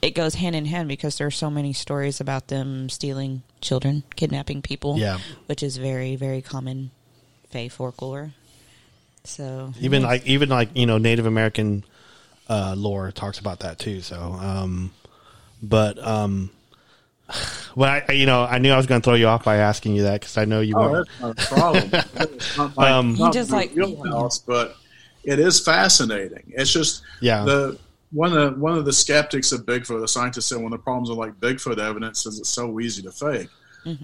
it goes hand in hand because there are so many stories about them stealing children, kidnapping people, Yeah. which is very very common fae folklore. So Even like even like you know Native American uh, lore talks about that too. So, um, but um, well, I I- you know I knew I was going to throw you off by asking you that because I know you. Oh, won't- that's not a problem. It's not my, Um, not just like- wheelhouse, but it is fascinating. It's just Yeah. the one of one of the skeptics of Bigfoot, the scientists said one of the problems of like Bigfoot evidence is it's so easy to fake.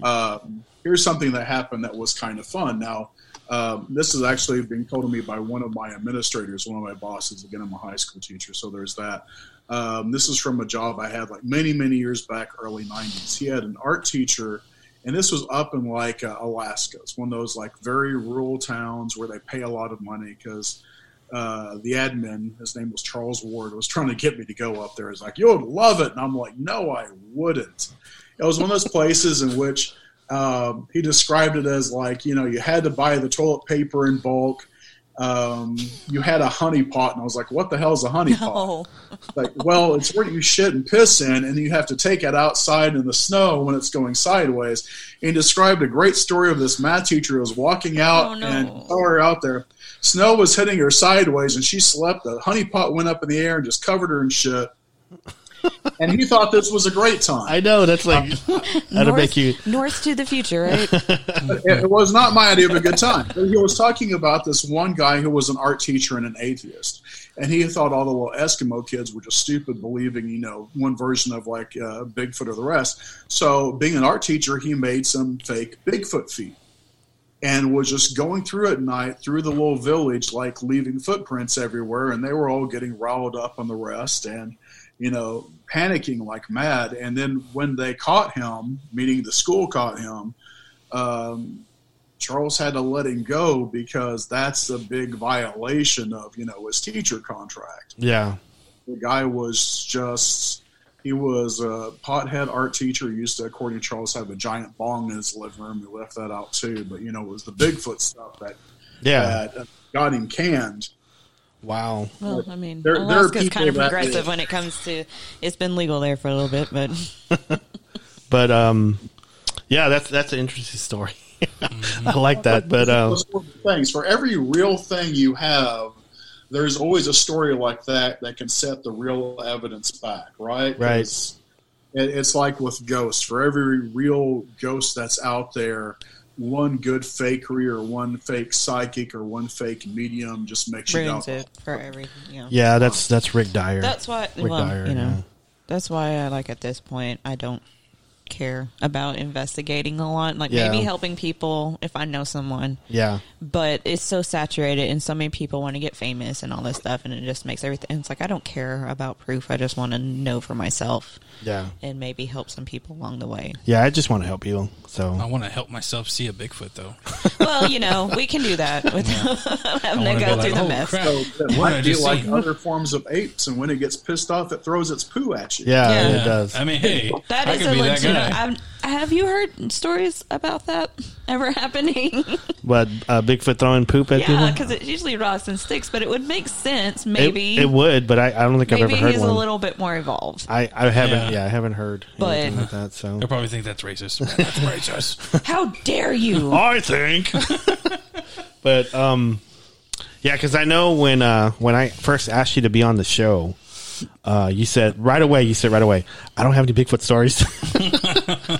Um, here's something that happened that was kind of fun. Now, um, this is actually being told to me by one of my administrators, one of my bosses. Again, I'm a high school teacher, so there's that. Um, this is from a job I had like many, many years back, early 90s. He had an art teacher, and this was up in like uh, Alaska. It's one of those like very rural towns where they pay a lot of money because uh, the admin, his name was Charles Ward, was trying to get me to go up there. He's like, "You'll love it," and I'm like, "No, I wouldn't." It was one of those places in which um, he described it as like you know you had to buy the toilet paper in bulk. Um, you had a honey pot, and I was like, "What the hell is a honey pot?" oh, like, well, it's where you shit and piss in, and you have to take it outside in the snow when it's going sideways. And he described a great story of this math teacher who was walking out Oh, no. and saw her out there. Snow was hitting her sideways, and she slept. The honey pot went up in the air and just covered her in shit. and he thought this was a great time. I know that's like that'll make you. north to the future, right? it, it was not my idea of a good time. But he was talking about this one guy who was an art teacher and an atheist, and he thought all the little Eskimo kids were just stupid, believing you know one version of like uh, Bigfoot or the rest. So, being an art teacher, he made some fake Bigfoot feet and was just going through at night through the little village, like leaving footprints everywhere, and they were all getting riled up on the rest and you know panicking like mad. And then when they caught him, meaning the school caught him. Um, Charles had to let him go because that's a big violation of you know his teacher contract. Yeah, The guy was just he was a pothead art teacher. He used to, according to Charles, have a giant bong in his living room. He left that out too, but you know it was the Bigfoot stuff that yeah. that got him canned. Wow. Well, I mean, There- there are Alaska's people kind of progressive when it comes to. It's been legal there for a little bit, but But um, yeah, that's that's an interesting story. I like that. But um, Those sort of things for every real thing you have, there's always a story like that that can set the real evidence back, right? Right. It's, it's like with ghosts. For every real ghost that's out there, one good fakery or one fake psychic or one fake medium just makes you ruins doubt. it for everything. You know. yeah, that's that's Rick Dyer. That's why. Rick well, Dyer, you know, yeah. that's why I like at this point I don't care about investigating a lot. Like Yeah. maybe helping people if I know someone, Yeah, but it's so saturated and so many people want to get famous and all this stuff, and it just makes everything. It's like I don't care about proof. I just want to know for myself yeah, and maybe help some people along the way. yeah. I just want to help you. So I want to help myself see a Bigfoot though. well, you know, we can do that without having to go through like, the "Oh, mess. crap. So it What did I might be like see?" other forms of apes, and when it gets pissed off, it throws its poo at you. yeah, Yeah. it does. I mean, hey, That I is could a be that I'm- have you heard stories about that ever happening? But uh, Bigfoot throwing poop at yeah, people. because it usually rocks and sticks, but it would make sense. Maybe it, would, but I, I don't think I've ever heard he's one. a little bit more evolved. I, I haven't. Yeah. Yeah. I haven't heard But- anything like that. So They'll probably think that's racist. That's racist. How dare you? I think. but um, yeah, because I know when uh when I first asked you to be on the show, uh, you said right away. You said right away. I don't have any Bigfoot stories.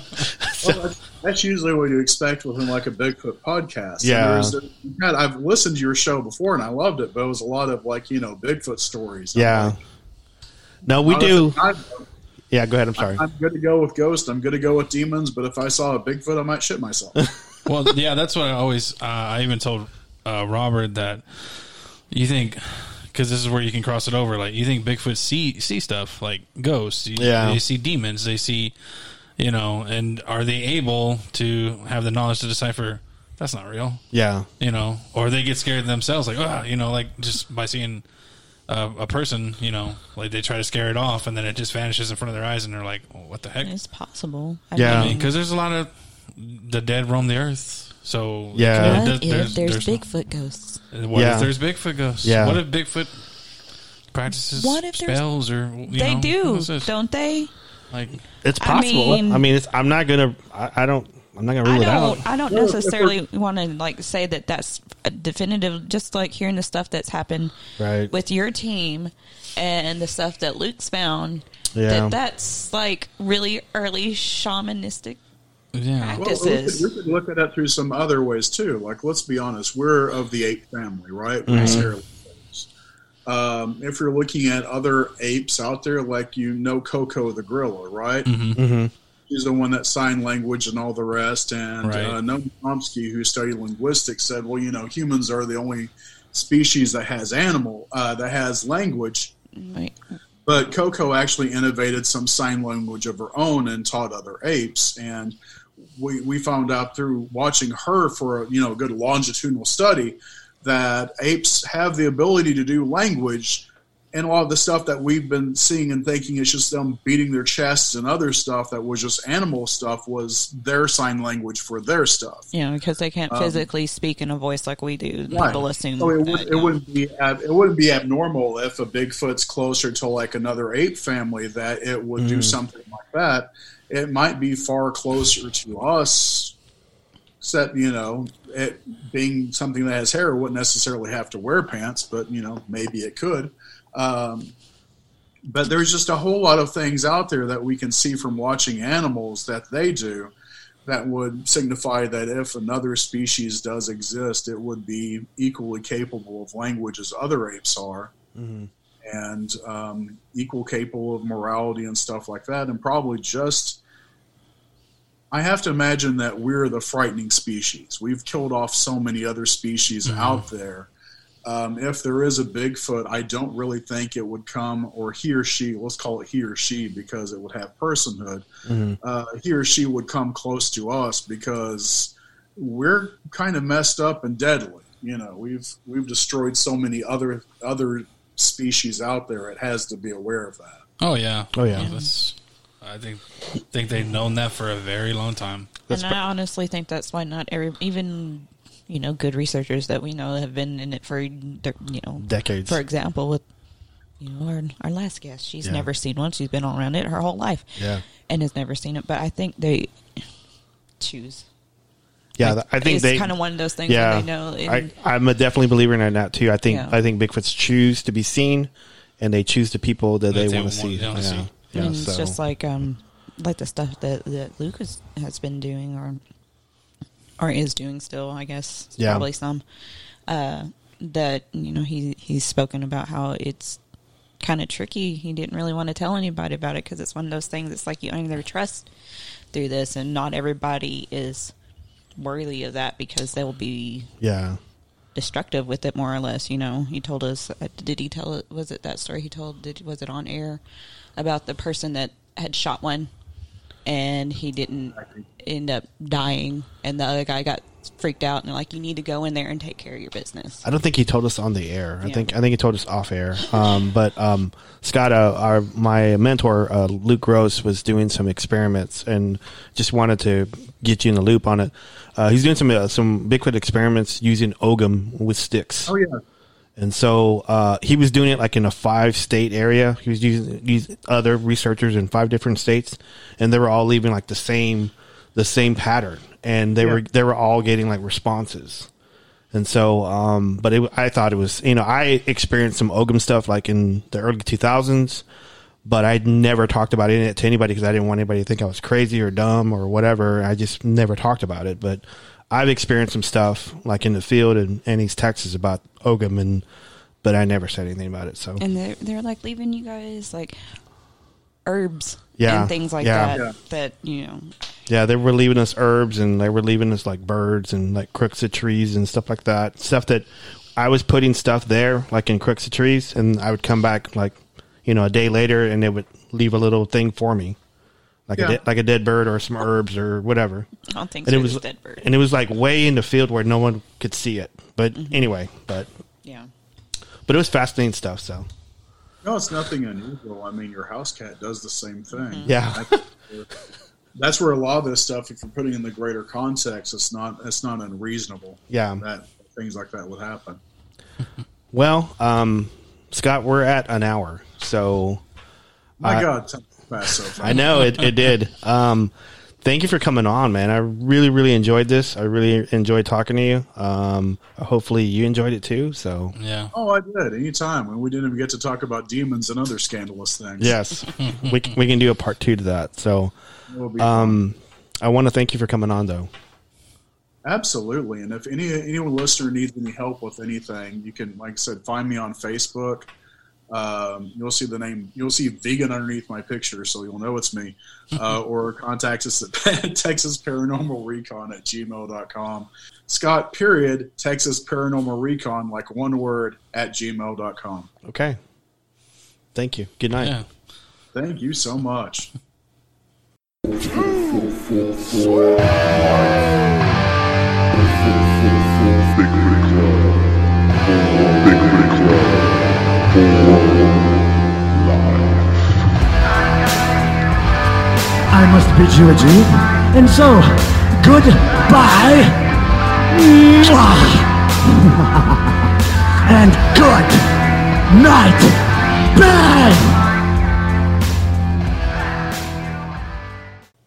Well, that's, that's usually what you expect within like a Bigfoot podcast. Yeah. a- God, I've listened to your show before and I loved it, but it was a lot of like you know Bigfoot stories. Yeah. like, No, we I do. like, Yeah, go ahead. I'm sorry. I'm good to go with ghosts. I'm good to go with demons. But if I saw a Bigfoot, I might shit myself. well, yeah, that's what I always. Uh, I even told uh, Robert that you think because this is where you can cross it over. Like you think Bigfoot see see stuff like ghosts. You- Yeah. they see demons. They see, you know, and are they able to have the knowledge to decipher that's not real? Yeah. You know, or they get scared themselves, like ah, you know, like just by seeing. Uh, a person, you know, like they try to scare it off, and then it just vanishes in front of their eyes, and they're like, oh, "What the heck?" It's possible. I Yeah. mean, because there's a lot of the dead roam the earth. So Yeah. what there- if there's, Bigfoot ghosts? What Yeah. if there's Bigfoot ghosts? Yeah. What if Bigfoot practices What if spells or you they know, do, don't they? like It's possible. I mean, mean- it's. I'm not gonna. I, I don't. I'm not gonna I rule it out. I don't necessarily want to like say that that's a definitive. Just like hearing the stuff that's happened Right. with your team and the stuff that Luke's found. Yeah. That that's like really early shamanistic. Yeah. Well, we could, we could look at that through some other ways too. Like, let's be honest, we're of the ape family, right? We're scarily apes. Um, if you're looking at other apes out there, like you know Koko the gorilla, right? Mm-hmm. He's the one that signed language and all the rest. And Right. uh, Noam Chomsky, who studied linguistics, said, "Well, you know, humans are the only species that has animal uh, that has language." Right. But Koko actually innovated some sign language of her own and taught other apes. And we, we found out through watching her for a you know a good longitudinal study that apes have the ability to do language. And a lot of the stuff that we've been seeing and thinking is just them beating their chests and other stuff that was just animal stuff was their sign language for their stuff. You know, because they can't Um, physically speak in a voice like we do. Right. People assume. So it, that, would, you it know. wouldn't be ab- it wouldn't be abnormal if a Bigfoot's closer to like another ape family that it would do something like that. It might be far closer to us. Except you know, it being something that has hair wouldn't necessarily have to wear pants, but you know, maybe it could. Um, but there's just a whole lot of things out there that we can see from watching animals that they do that would signify that if another species does exist, it would be equally capable of language as other apes are, and um, equal capable of morality and stuff like that, and probably just. I have to imagine that we're the frightening species. We've killed off so many other species out there. Um, if there is a Bigfoot, I don't really think it would come, or he or she, let's call it he or she because it would have personhood uh, he or she would come close to us because we're kind of messed up and deadly. You know, we've we've destroyed so many other other species out there. It has to be aware of that. Oh yeah. Oh, yeah. That's, I think think they've known that for a very long time. And I honestly think that's why not every, even you know, good researchers that we know have been in it for you know Decades. For example, with you know our our last guest, she's Yeah. never seen one. She's been around it her whole life, Yeah. and has never seen it. But I think they choose. Yeah, Like, I think it's they kind of one of those things Yeah, where they know. I, And, I'm a definitely believer in that too. I think Yeah. I think Bigfoots choose to be seen, and they choose the people that they That they want to see. they Yeah, see. yeah. and so it's just like um like the stuff that that Lucas has been doing or or is doing still, I guess. Yeah. Probably some. Uh that, you know, he he's spoken about how it's kind of tricky. He didn't really want to tell anybody about it because it's one of those things. It's like you either trust through this, and not everybody is worthy of that because they will be yeah, destructive with it, more or less. You know, he told us. uh, Did he tell it? Was it that story he told? Did was it on air about the person that had shot one, and he didn't end up dying, and the other guy got freaked out and they're like, "You need to go in there and take care of your business." I don't think he told us on the air. I Yeah. think I think he told us off air. Um, but um, Scott, uh, our my mentor uh, Luke Gross was doing some experiments and just wanted to get you in the loop on it. Uh, he's doing some uh, some Bigfoot experiments using ogham with sticks. Oh yeah, And so uh, he was doing it like in a five state area. He was using these other researchers in five different states, and they were all leaving like the same the same pattern, and they were they were all getting like responses. And so, um, but it, I thought it was, you know, I experienced some Ogham stuff like in the early 2000s, but I'd never talked about it to anybody because I didn't want anybody to think I was crazy or dumb or whatever. I just never talked about it. But I've experienced some stuff like in the field in, in East Texas about Ogham, and but I never said anything about it. So And they're, they're like leaving you guys like herbs Yeah, and things like yeah. that. Yeah. That, you know, Yeah, they were leaving us herbs and they were leaving us like birds and like crooks of trees and stuff like that. Stuff that I was putting stuff there, like in crooks of trees, and I would come back like, you know, a day later and they would leave a little thing for me. Like Yeah. a de- like a dead bird or some herbs or whatever. I don't think And so. it was dead bird. and it was like way in the field where no one could see it. But mm-hmm. anyway, but yeah. but it was fascinating stuff, so No, it's nothing unusual. I mean, your house cat does the same thing. Mm-hmm. yeah. That's where a lot of this stuff, if you're putting in the greater context, it's not it's not unreasonable Yeah. that things like that would happen. Well, um Scott, we're at an hour. So My I- God, time passed so fast. I know it, it did. Um, thank you for coming on, man. I really, really enjoyed this. I really enjoyed talking to you. Um, hopefully you enjoyed it too. So Yeah. Oh, I did. Anytime when we didn't even get to talk about demons and other scandalous things. yes, we can- we can do a part two to that. So It will um, I want to thank you for coming on, though. Absolutely. And if any anyone listener needs any help with anything, you can, like I said, find me on Facebook. Um, you'll see the name, you'll see vegan underneath my picture, so you'll know it's me. Uh, or contact us at Texas Paranormal Recon at gmail.com. Scott, period, Texas Paranormal Recon, like one word, at gmail.com. Okay. Thank you. Good night. Yeah. Thank you so much. I must bid you adieu. And so, goodbye. And good night. Bang!